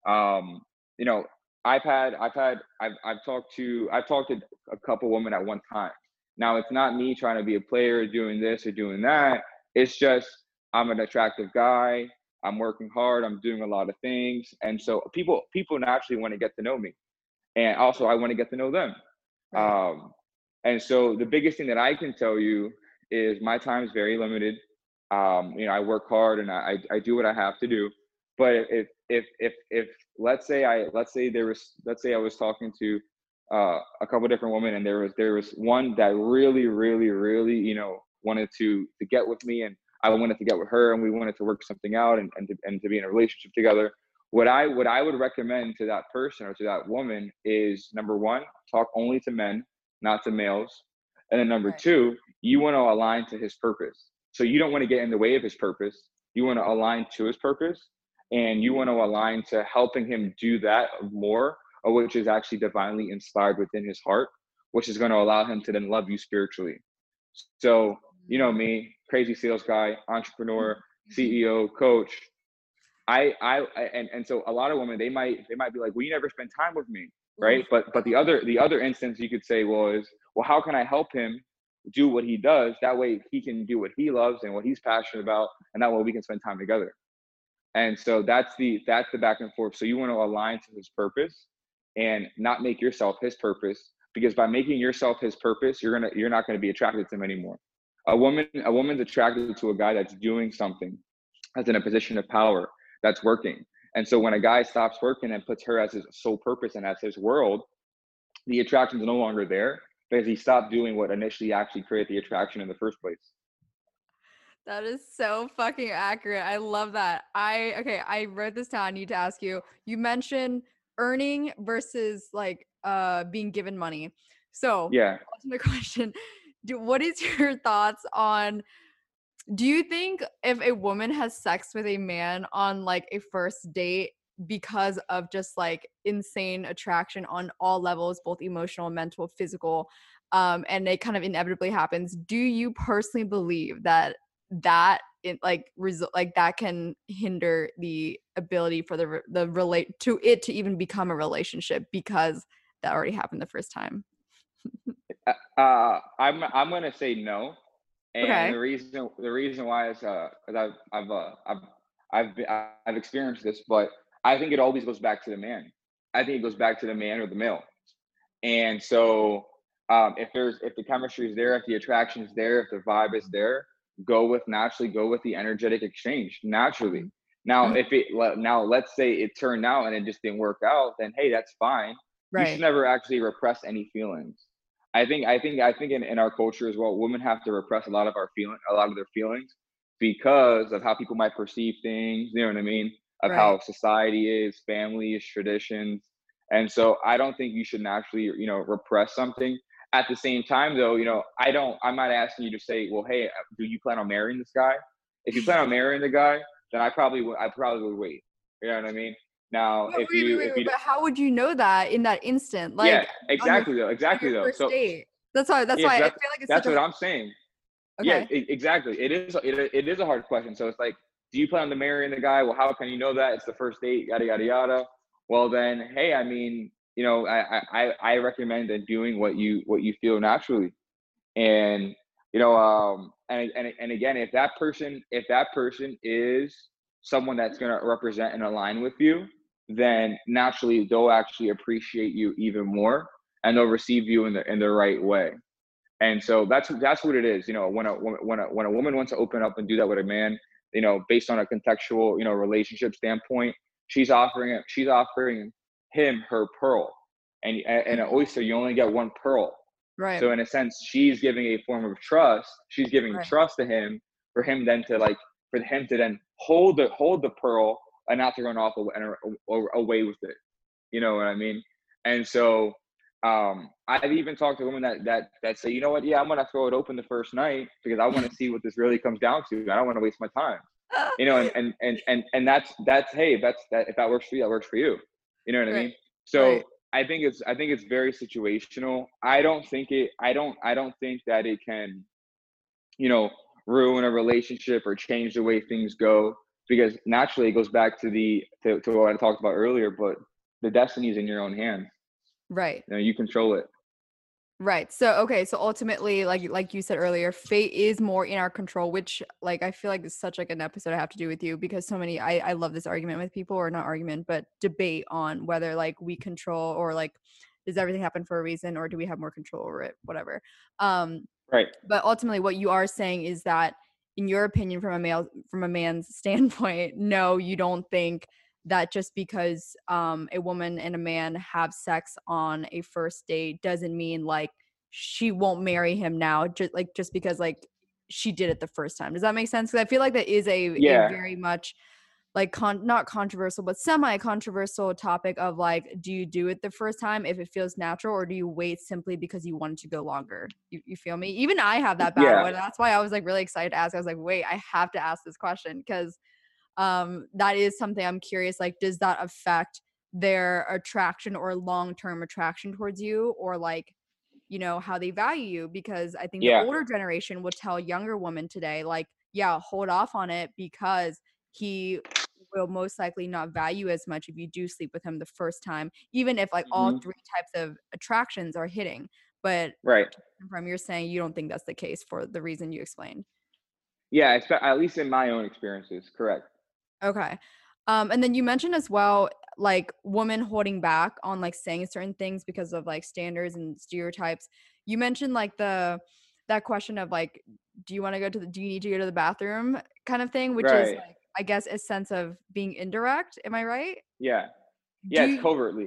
um, you know, I've had, I've had, I've, I've talked to, I've talked to a couple women at one time. Now it's not me trying to be a player doing this or doing that. It's just, I'm an attractive guy. I'm working hard. I'm doing a lot of things. And so people, people naturally want to get to know me. And also I want to get to know them. Um, and so the biggest thing that I can tell you is my time is very limited. Um, you know, I work hard and I, I do what I have to do. But if if if if let's say I let's say there was let's say I was talking to uh, a couple different women and there was there was one that really really really you know wanted to to get with me and I wanted to get with her and we wanted to work something out and and to, and to be in a relationship together. What I what I would recommend to that person or to that woman is number one, talk only to men not to males. And then number right. two, you want to align to his purpose. So you don't want to get in the way of his purpose. You want to align to his purpose and you want to mm-hmm. align to helping him do that more, uh, which is actually divinely inspired within his heart, which is going to allow him to then love you spiritually. So, you know me, crazy sales guy, entrepreneur, mm-hmm. CEO, coach. I, I, and, and so a lot of women, they might, they might be like, well, you never spend time with me right? But but the other the other instance you could say was well how can i help him do what he does? That way he can do what he loves and what he's passionate about and that way we can spend time together. And so that's the that's the back and forth. So you want to align to his purpose and not make yourself his purpose because by making yourself his purpose you're gonna you're not going to be attracted to him anymore a woman a woman's attracted to a guy that's doing something that's in a position of power that's working and so when a guy stops working and puts her as his sole purpose and as his world, the attraction is no longer there because he stopped doing what initially actually created the attraction in the first place. That is so fucking accurate. I love that. I okay, I wrote this down. I need to ask you. You mentioned earning versus like uh being given money. So yeah, ultimate question. Do, what is your thoughts on do you think if a woman has sex with a man on like a first date because of just like insane attraction on all levels, both emotional, mental, physical, um, and it kind of inevitably happens, do you personally believe that that it like result like that can hinder the ability for the the relate to it to even become a relationship because that already happened the first time? Uh, I'm I'm gonna say no, and Okay. the reason the reason why is uh, I've I've uh, I've I've been, I've experienced this, but I think it always goes back to the man. I think it goes back to the man or the male, and so um, if there's if the chemistry is there, if the attraction is there, if the vibe is there, go with naturally, go with the energetic exchange naturally. Now, Mhm. if it now let's say it turned out and it just didn't work out, then hey, that's fine. You should never actually repress any feelings. I think I think I think in, in our culture as well, women have to repress a lot of our feeling a lot of their feelings because of how people might perceive things, you know what I mean? Of how society is, families, traditions. And so I don't think you should naturally, you know, repress something. At the same time though, you know, I don't I'm not asking you to say, well, hey, uh, do you plan on marrying this guy? If you plan on marrying the guy, then I probably would I probably would wait. You know what I mean? Now But if wait, you wait, if you but how would you know that in that instant? Like yeah, on your- exactly though, exactly though. So date. That's why. That's Yeah, why I feel like it's that's what a, I'm saying. okay. Yeah, e- exactly. It is it, it is a hard question. So it's like, do you plan on marrying the guy? Well, how can you know that? It's the first date, yada yada yada. Well then, hey, I mean, you know, I I, I recommend that doing what you what you feel naturally. And you know, um and and and again, if that person if that person is someone that's gonna represent and align with you, then naturally they'll actually appreciate you even more and they'll receive you in the in the right way. And so that's that's what it is. You know, when a woman when a when a woman wants to open up and do that with a man, you know, based on a contextual, you know, relationship standpoint, she's offering it. She's offering him her pearl, and and an oyster you only get one pearl. Right. So in a sense, she's giving a form of trust. She's giving Right. trust to him for him then to like for him to then hold the hold the pearl and not to run off aw- away with it. You know what I mean? And so um, I've even talked to women that that that say, you know what, yeah, I'm gonna throw it open the first night because I want to see what this really comes down to. I don't want to waste my time. You know, and and and and, and that's that's hey, that's that if that works for you, that works for you. You know what I mean? So Right. I think it's I think it's very situational. I don't think it I don't I don't think that it can, you know, ruin a relationship or change the way things go because naturally it goes back to the to, to what I talked about earlier, but the destiny is in your own hands. right. You know, you control it. Right. So okay, so ultimately like like you said earlier, fate is more in our control, which like I feel like is such like an episode I have to do with you because so many I I love this argument with people or not argument, but debate on whether like we control or like does everything happen for a reason or do we have more control over it, whatever. Um Right. but ultimately what you are saying is that in your opinion from a male from a man's standpoint, no, you don't think that just because um, a woman and a man have sex on a first date doesn't mean like she won't marry him now just like just because like she did it the first time does that make sense because i feel like that is a, a Yeah. very much like con- not controversial but semi controversial topic of like do you do it the first time if it feels natural or do you wait simply because you wanted to go longer you, you feel me even i have that battle Yeah. and that's why i was like really excited to ask i was like wait i have to ask this question because um that is something i'm curious like does that affect their attraction or long-term attraction towards you or like you know how they value you because i think Yeah. the older generation will tell younger women today like yeah hold off on it because he will most likely not value as much if you do sleep with him the first time even if like all Mhm. three types of attractions are hitting but Right. from you're saying you don't think that's the case for the reason you explained Yeah, at least in my own experiences, correct. Okay. Um, and then you mentioned as well, like women holding back on like saying certain things because of like standards and stereotypes. You mentioned like the that question of like, do you want to go to the do you need to go to the bathroom kind of thing, which is like I guess a sense of being indirect. Am I right? Yeah. Yeah, Do it's you- covertly.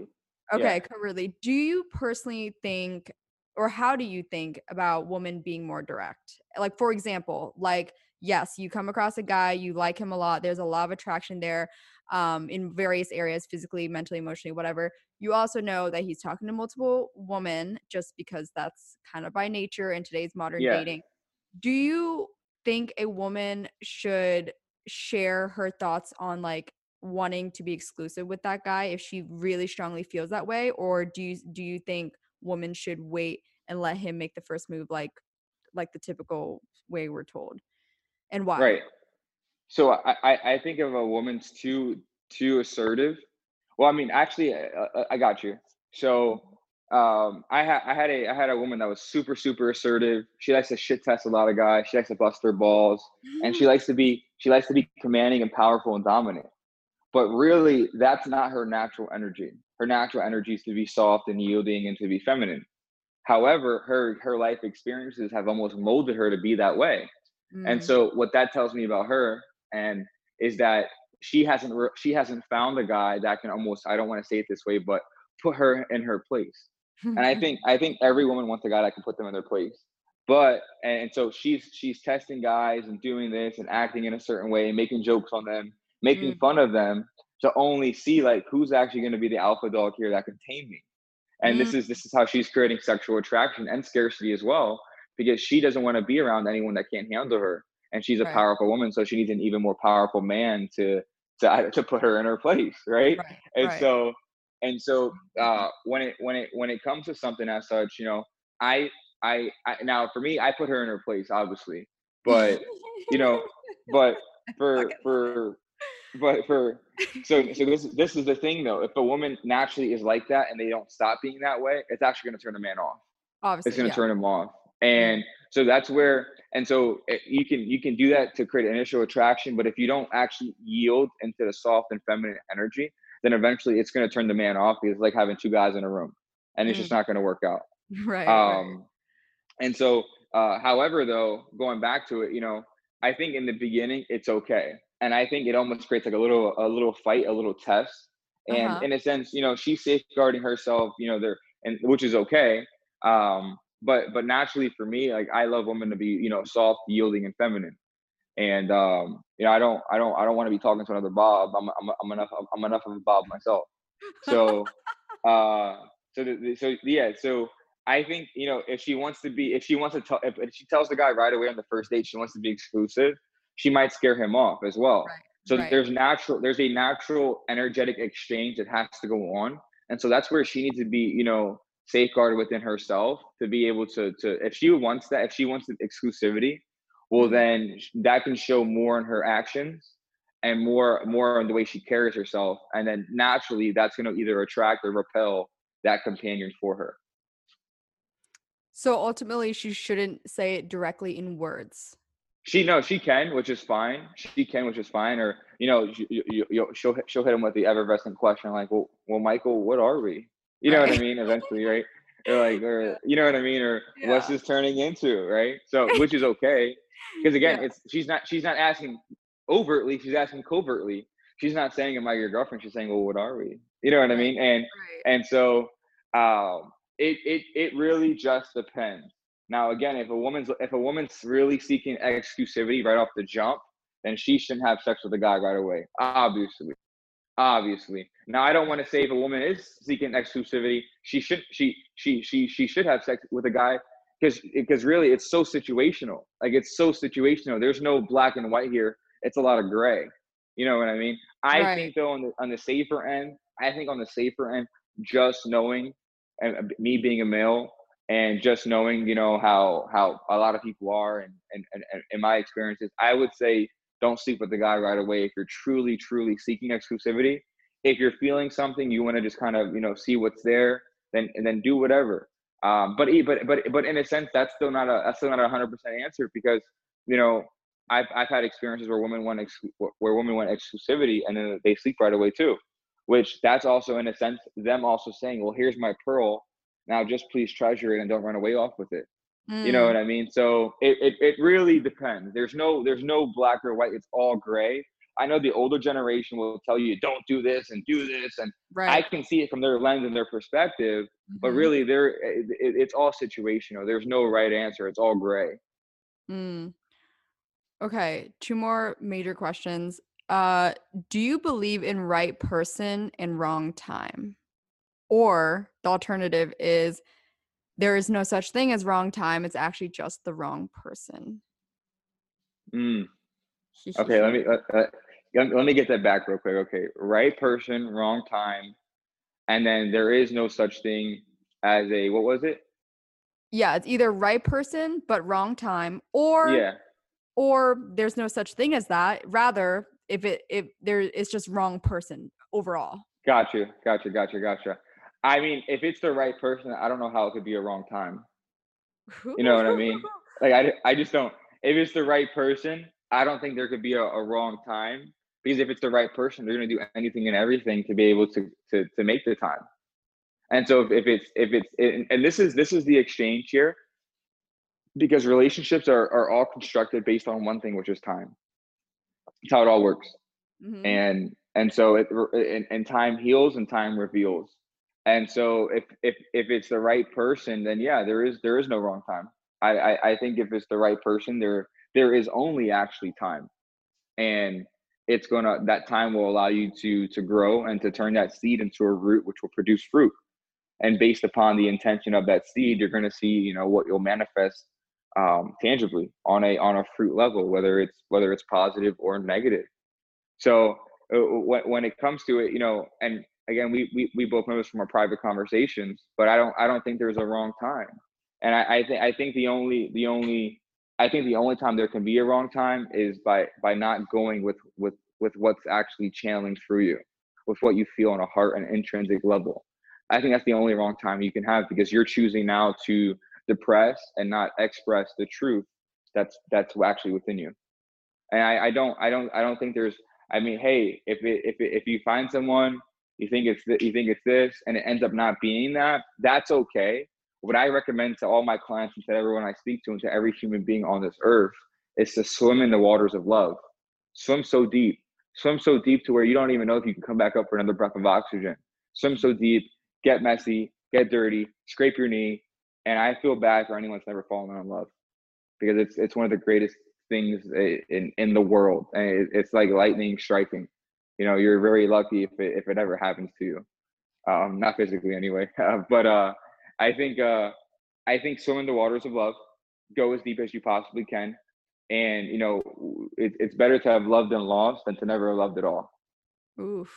yeah. Okay, covertly. Do you personally think, or how do you think about women being more direct? Like, for example, like, yes, you come across a guy, you like him a lot, there's a lot of attraction there um, in various areas, physically, mentally, emotionally, whatever. You also know that he's talking to multiple women just because that's kind of by nature in today's modern Yeah. dating. Do you think a woman should share her thoughts on like wanting to be exclusive with that guy if she really strongly feels that way or do you do you think women should wait and let him make the first move like like the typical way we're told and why Right. So I, I, think if a woman's too too assertive, well, I mean, actually, I, I- I got you. So um, I had I had a I had a woman that was super super assertive. She likes to shit test a lot of guys. She likes to bust her balls, and she likes to be she likes to be commanding and powerful and dominant. But really, that's not her natural energy. Her natural energy is to be soft and yielding and to be feminine. However, her her life experiences have almost molded her to be that way. Mm. And so, what that tells me about her and is that she hasn't she hasn't found a guy that can almost I don't want to say it this way, but put her in her place and I think I think every woman wants a guy that can put them in their place. But and so she's she's testing guys and doing this and acting in a certain way, and making jokes on them, making mm. fun of them to only see like who's actually going to be the alpha dog here that can tame me. And mm. this is this is how she's creating sexual attraction and scarcity as well because she doesn't want to be around anyone that can't handle her and she's a right. powerful woman so she needs an even more powerful man to to to put her in her place, right? right. And right. so and so uh, when it when it when it comes to something as such, you know, I, I I now for me, I put her in her place, obviously, but you know, but for for but for so so this this is the thing though. If a woman naturally is like that and they don't stop being that way, it's actually going to turn a man off. Obviously, it's going to yeah. turn him off, and so that's where and so it, you can you can do that to create initial attraction. But if you don't actually yield into the soft and feminine energy, then eventually it's going to turn the man off because it's like having two guys in a room and it's mm. just not going to work out. Right. Um, right. And so, uh, however, though, going back to it, you know, I think in the beginning it's okay. And I think it almost creates like a little, a little fight, a little test. And uh-huh. in a sense, you know, she's safeguarding herself, you know, there, and which is okay. Um, but, but naturally for me, like I love women to be, you know, soft, yielding and feminine and um, you know, I don't, I don't, I don't want to be talking to another Bob. I'm, I'm, I'm enough, I'm enough of a Bob myself. So, uh, so, the, so yeah, so I think you know, if she wants to be, if she wants to tell, if, if, she tells the guy right away on the first date she wants to be exclusive, she might scare him off as well. Right, so right. there's natural, there's a natural energetic exchange that has to go on, and so that's where she needs to be, you know, safeguarded within herself to be able to, to if she wants that, if she wants the exclusivity well mm-hmm. then that can show more in her actions and more more on the way she carries herself and then naturally that's going to either attract or repel that companion for her so ultimately she shouldn't say it directly in words she no she can which is fine she can which is fine or you know you, you, you, she'll, she'll hit him with the ever-present question like well, well michael what are we you know right. what i mean eventually right or like or you know what i mean or yeah. what's this turning into right so which is okay because again, yeah. it's she's not she's not asking overtly, she's asking covertly. She's not saying, "Am I your girlfriend?" She's saying, "Well, what are we?" You know what I mean? And right. and so um, it it it really just depends. Now, again, if a woman's if a woman's really seeking exclusivity right off the jump, then she shouldn't have sex with a guy right away. Obviously, obviously. Now, I don't want to say if a woman is seeking exclusivity, she should she she she she should have sex with a guy because because really it's so situational like it's so situational there's no black and white here it's a lot of gray you know what i mean i right. think though on the on the safer end i think on the safer end just knowing and me being a male and just knowing you know how how a lot of people are and and, and, and in my experiences i would say don't sleep with the guy right away if you're truly truly seeking exclusivity. If you're feeling something you want to just kind of you know see what's there then and then do whatever. Um, but but but but in a sense, that's still not a that's still not a hundred percent answer because you know I've I've had experiences where women want ex- where women want exclusivity and then they sleep right away too, which that's also in a sense them also saying, well, here's my pearl, now just please treasure it and don't run away off with it. Mm. You know what mm. I mean? So it, it it really depends. There's no there's no black or white. It's all gray. I know the older generation will tell you don't do this and do this, and right. I can see it from their lens and their perspective. Mm-hmm. But really, there it, it's all situational. There's no right answer. It's all gray. Mm. Okay, two more major questions. Uh, do you believe in right person and wrong time? Or the alternative is there is no such thing as wrong time. It's actually just the wrong person. Mm. okay, let me let, let me get that back real quick. Okay, right person, wrong time, and then there is no such thing as a what was it? Yeah, it's either right person but wrong time, or yeah, or there's no such thing as that. Rather, if it if there it's just wrong person overall. Gotcha, gotcha, gotcha, gotcha. I mean, if it's the right person, I don't know how it could be a wrong time. You know what I mean? Like I, I just don't. If it's the right person, I don't think there could be a, a wrong time because if it's the right person, they're going to do anything and everything to be able to to to make the time. And so if, if it's if it's and this is this is the exchange here because relationships are are all constructed based on one thing, which is time. It's how it all works. Mm-hmm. And and so it and, and time heals and time reveals. And so if if if it's the right person, then yeah, there is there is no wrong time. I, I, I think if it's the right person, there there is only actually time. And it's gonna that time will allow you to to grow and to turn that seed into a root which will produce fruit. And based upon the intention of that seed, you're gonna see, you know, what you'll manifest um, tangibly on a on a fruit level, whether it's whether it's positive or negative. So uh, when when it comes to it, you know, and again, we we we both know this from our private conversations, but I don't I don't think there's a wrong time. And I, I think I think the only the only I think the only time there can be a wrong time is by by not going with with with what's actually channeling through you, with what you feel on a heart and intrinsic level. I think that's the only wrong time you can have because you're choosing now to depress and not express the truth that's that's actually within you. And I, I don't I don't I don't think there's I mean, hey, if it, if it, if you find someone you think it's th- you think it's this and it ends up not being that, that's okay. What I recommend to all my clients and to everyone I speak to and to every human being on this earth is to swim in the waters of love. Swim so deep. Swim so deep to where you don't even know if you can come back up for another breath of oxygen. Swim so deep, get messy, get dirty, scrape your knee. And I feel bad for anyone that's never fallen in love because it's it's one of the greatest things in in the world, and it's like lightning striking. You know, you're very lucky if it if it ever happens to you. Um, not physically anyway, uh, but uh, I think uh, I think swim in the waters of love, go as deep as you possibly can, and you know it, it's better to have loved and lost than to never have loved at all. Oof.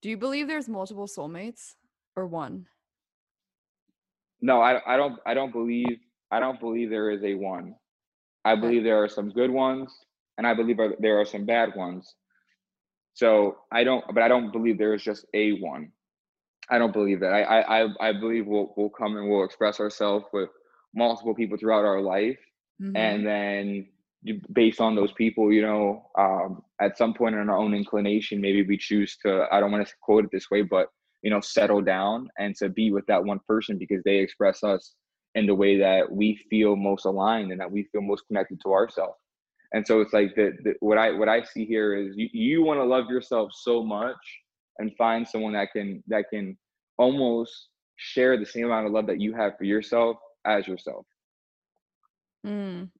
Do you believe there's multiple soulmates or one? No, I I don't I don't believe I don't believe there is a one. I believe there are some good ones, and I believe there are some bad ones. So I don't, but I don't believe there is just a one. I don't believe that. I I I believe we'll we'll come and we'll express ourselves with multiple people throughout our life, mm-hmm. and then based on those people, you know, um, at some point in our own inclination, maybe we choose to. I don't want to quote it this way, but you know, settle down and to be with that one person because they express us in the way that we feel most aligned and that we feel most connected to ourselves. And so it's like the, the what I what I see here is you, you want to love yourself so much and find someone that can that can almost share the same amount of love that you have for yourself as yourself. Mm.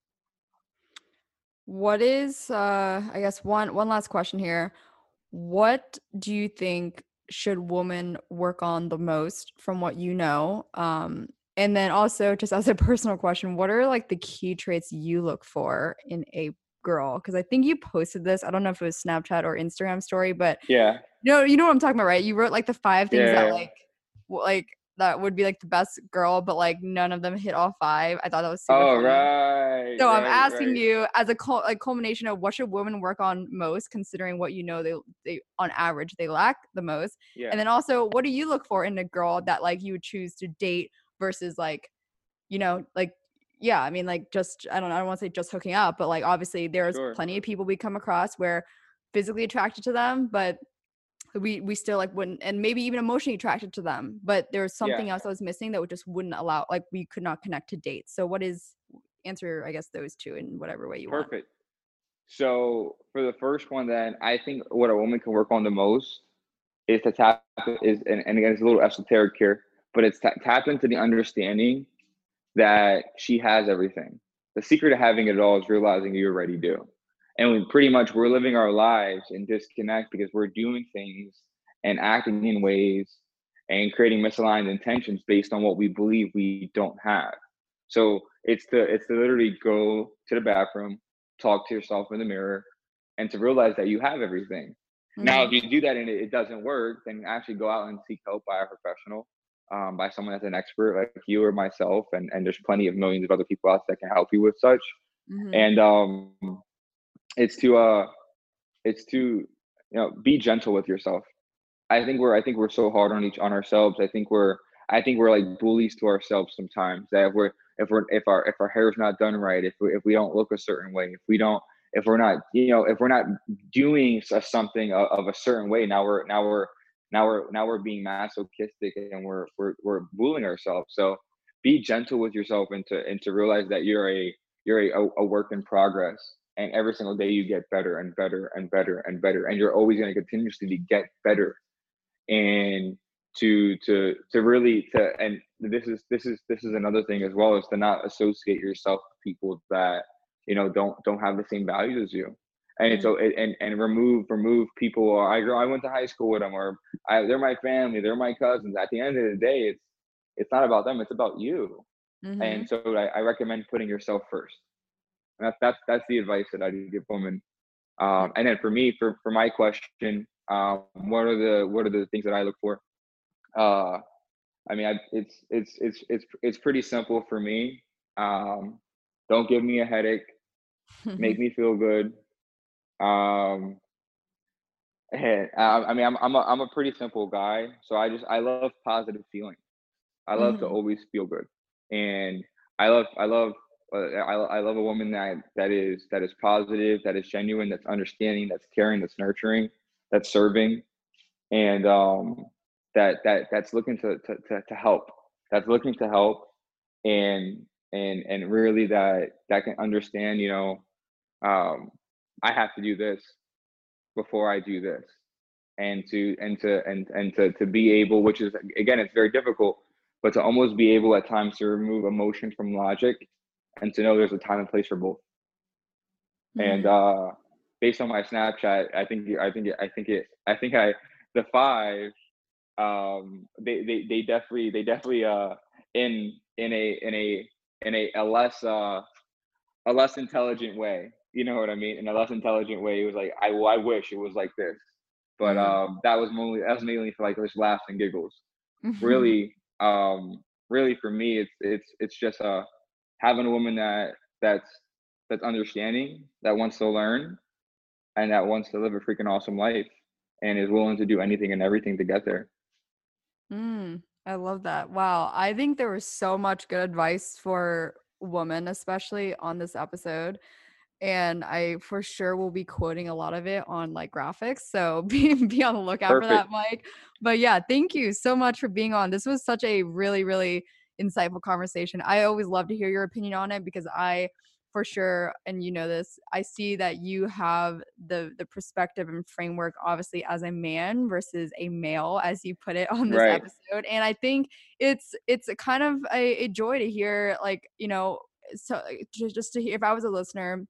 What is uh I guess one one last question here. What do you think should women work on the most from what you know um and then also, just as a personal question, what are like the key traits you look for in a girl? Because I think you posted this. I don't know if it was Snapchat or Instagram story, but yeah, you know, you know what I'm talking about, right? You wrote like the five things yeah. that like, like that would be like the best girl, but like none of them hit all five. I thought that was super oh, funny. right. So right, I'm asking right. you as a cul- like culmination of what should women work on most, considering what you know they they on average they lack the most, yeah. and then also what do you look for in a girl that like you would choose to date versus like you know like yeah i mean like just i don't know i don't want to say just hooking up but like obviously there's sure. plenty of people we come across where physically attracted to them but we we still like wouldn't and maybe even emotionally attracted to them but there's something yeah. else that was missing that would just wouldn't allow like we could not connect to dates so what is answer i guess those two in whatever way you perfect. want perfect so for the first one then i think what a woman can work on the most is to tap is and, and again it's a little esoteric here but it's t- tap into the understanding that she has everything. The secret to having it all is realizing you already do. And we pretty much we're living our lives in disconnect because we're doing things and acting in ways and creating misaligned intentions based on what we believe we don't have. So it's to it's to literally go to the bathroom, talk to yourself in the mirror, and to realize that you have everything. Mm-hmm. Now, if you do that and it, it doesn't work, then actually go out and seek help by a professional um, by someone that's an expert like you or myself, and and there's plenty of millions of other people out there that can help you with such. Mm-hmm. And um, it's to uh, it's to you know be gentle with yourself. I think we're I think we're so hard on each on ourselves. I think we're I think we're like bullies to ourselves sometimes. That if we're if we're if our if our hair's not done right, if we, if we don't look a certain way, if we don't if we're not you know if we're not doing something of, of a certain way, now we're now we're now we're now we're being masochistic and we're we're we're bullying ourselves. So be gentle with yourself and to and to realize that you're a you're a, a work in progress and every single day you get better and better and better and better and you're always going to continuously get better. And to to to really to and this is this is this is another thing as well is to not associate yourself with people that you know don't don't have the same values as you. And mm-hmm. so and and remove remove people i grew i went to high school with them or I, they're my family they're my cousins. At the end of the day it's it's not about them it's about you. Mm-hmm. and so I, I recommend putting yourself first that's that's that's the advice that I give women. Um, and then for me, for for my question, um, what are the what are the things that I look for? Uh, I mean, I, it's it's it's it's it's pretty simple for me. Um, don't give me a headache. make me feel good. Um, and, uh, I mean, I'm I'm a I'm a pretty simple guy, so I just I love positive feelings. I love mm-hmm. to always feel good, and I love I love I, I love a woman that that is that is positive, that is genuine, that's understanding, that's caring, that's nurturing, that's serving, and um, that that that's looking to, to to to help. That's looking to help, and and and really that that can understand. You know, um, I have to do this before I do this, and to and to and and to to be able, which is again, it's very difficult, but to almost be able at times to remove emotion from logic and to know there's a time and place for both. Mm-hmm. And uh, based on my Snapchat, I think I think I think it I think I the five um they they, they definitely they definitely uh in in a in a in a, a less uh a less intelligent way you know what i mean in a less intelligent way it was like i well, i wish it was like this but mm-hmm. um that was mainly that was mainly for like just laughs and giggles mm-hmm. really um really for me it's it's it's just a uh, having a woman that that's that's understanding, that wants to learn, and that wants to live a freaking awesome life, and is willing to do anything and everything to get there. Mm, I love that. Wow, I think there was so much good advice for women, especially on this episode. And I for sure will be quoting a lot of it on like graphics. So be, be on the lookout Perfect. for that, Mike. But yeah, thank you so much for being on. This was such a really, really insightful conversation. I always love to hear your opinion on it because I for sure and you know this i see that you have the the perspective and framework obviously as a man versus a male as you put it on this right. episode and i think it's it's a kind of a, a joy to hear like you know so eh, just to hear if i was a listener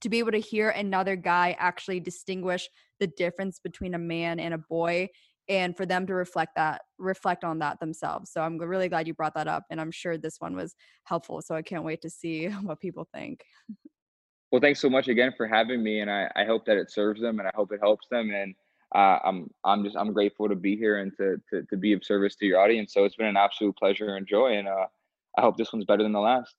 to be able to hear another guy actually distinguish the difference between a man and a boy and for them to reflect that reflect on that themselves. So i'm really glad you brought that up and i'm sure this one was helpful so i can't wait to see what people think. Well thanks so much again for having me and i, I hope that it serves them and i hope it helps them and uh, i'm i'm just i'm grateful to be here and to, to to be of service to your audience so it's been an absolute pleasure and joy and uh, i hope this one's better than the last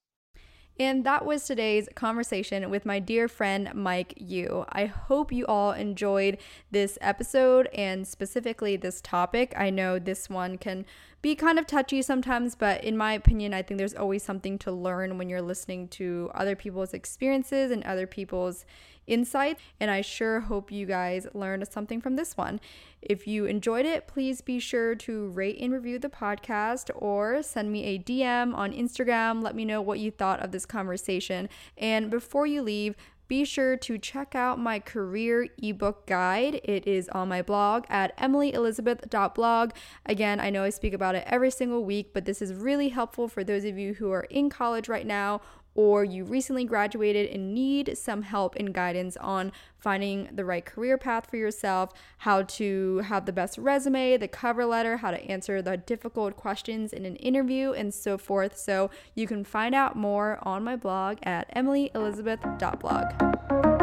and that was today's conversation with my dear friend Mike U. I hope you all enjoyed this episode and specifically this topic. I know this one can be kind of touchy sometimes, but in my opinion, I think there's always something to learn when you're listening to other people's experiences and other people's insight. And I sure hope you guys learned something from this one. If you enjoyed it, please be sure to rate and review the podcast or send me a DM on Instagram. Let me know what you thought of this conversation. And before you leave, be sure to check out my career ebook guide. It is on my blog at emilyelizabeth.blog. Again, I know I speak about it every single week, but this is really helpful for those of you who are in college right now or you recently graduated and need some help and guidance on finding the right career path for yourself, how to have the best resume, the cover letter, how to answer the difficult questions in an interview, and so forth. So you can find out more on my blog at emilyelizabeth.blog.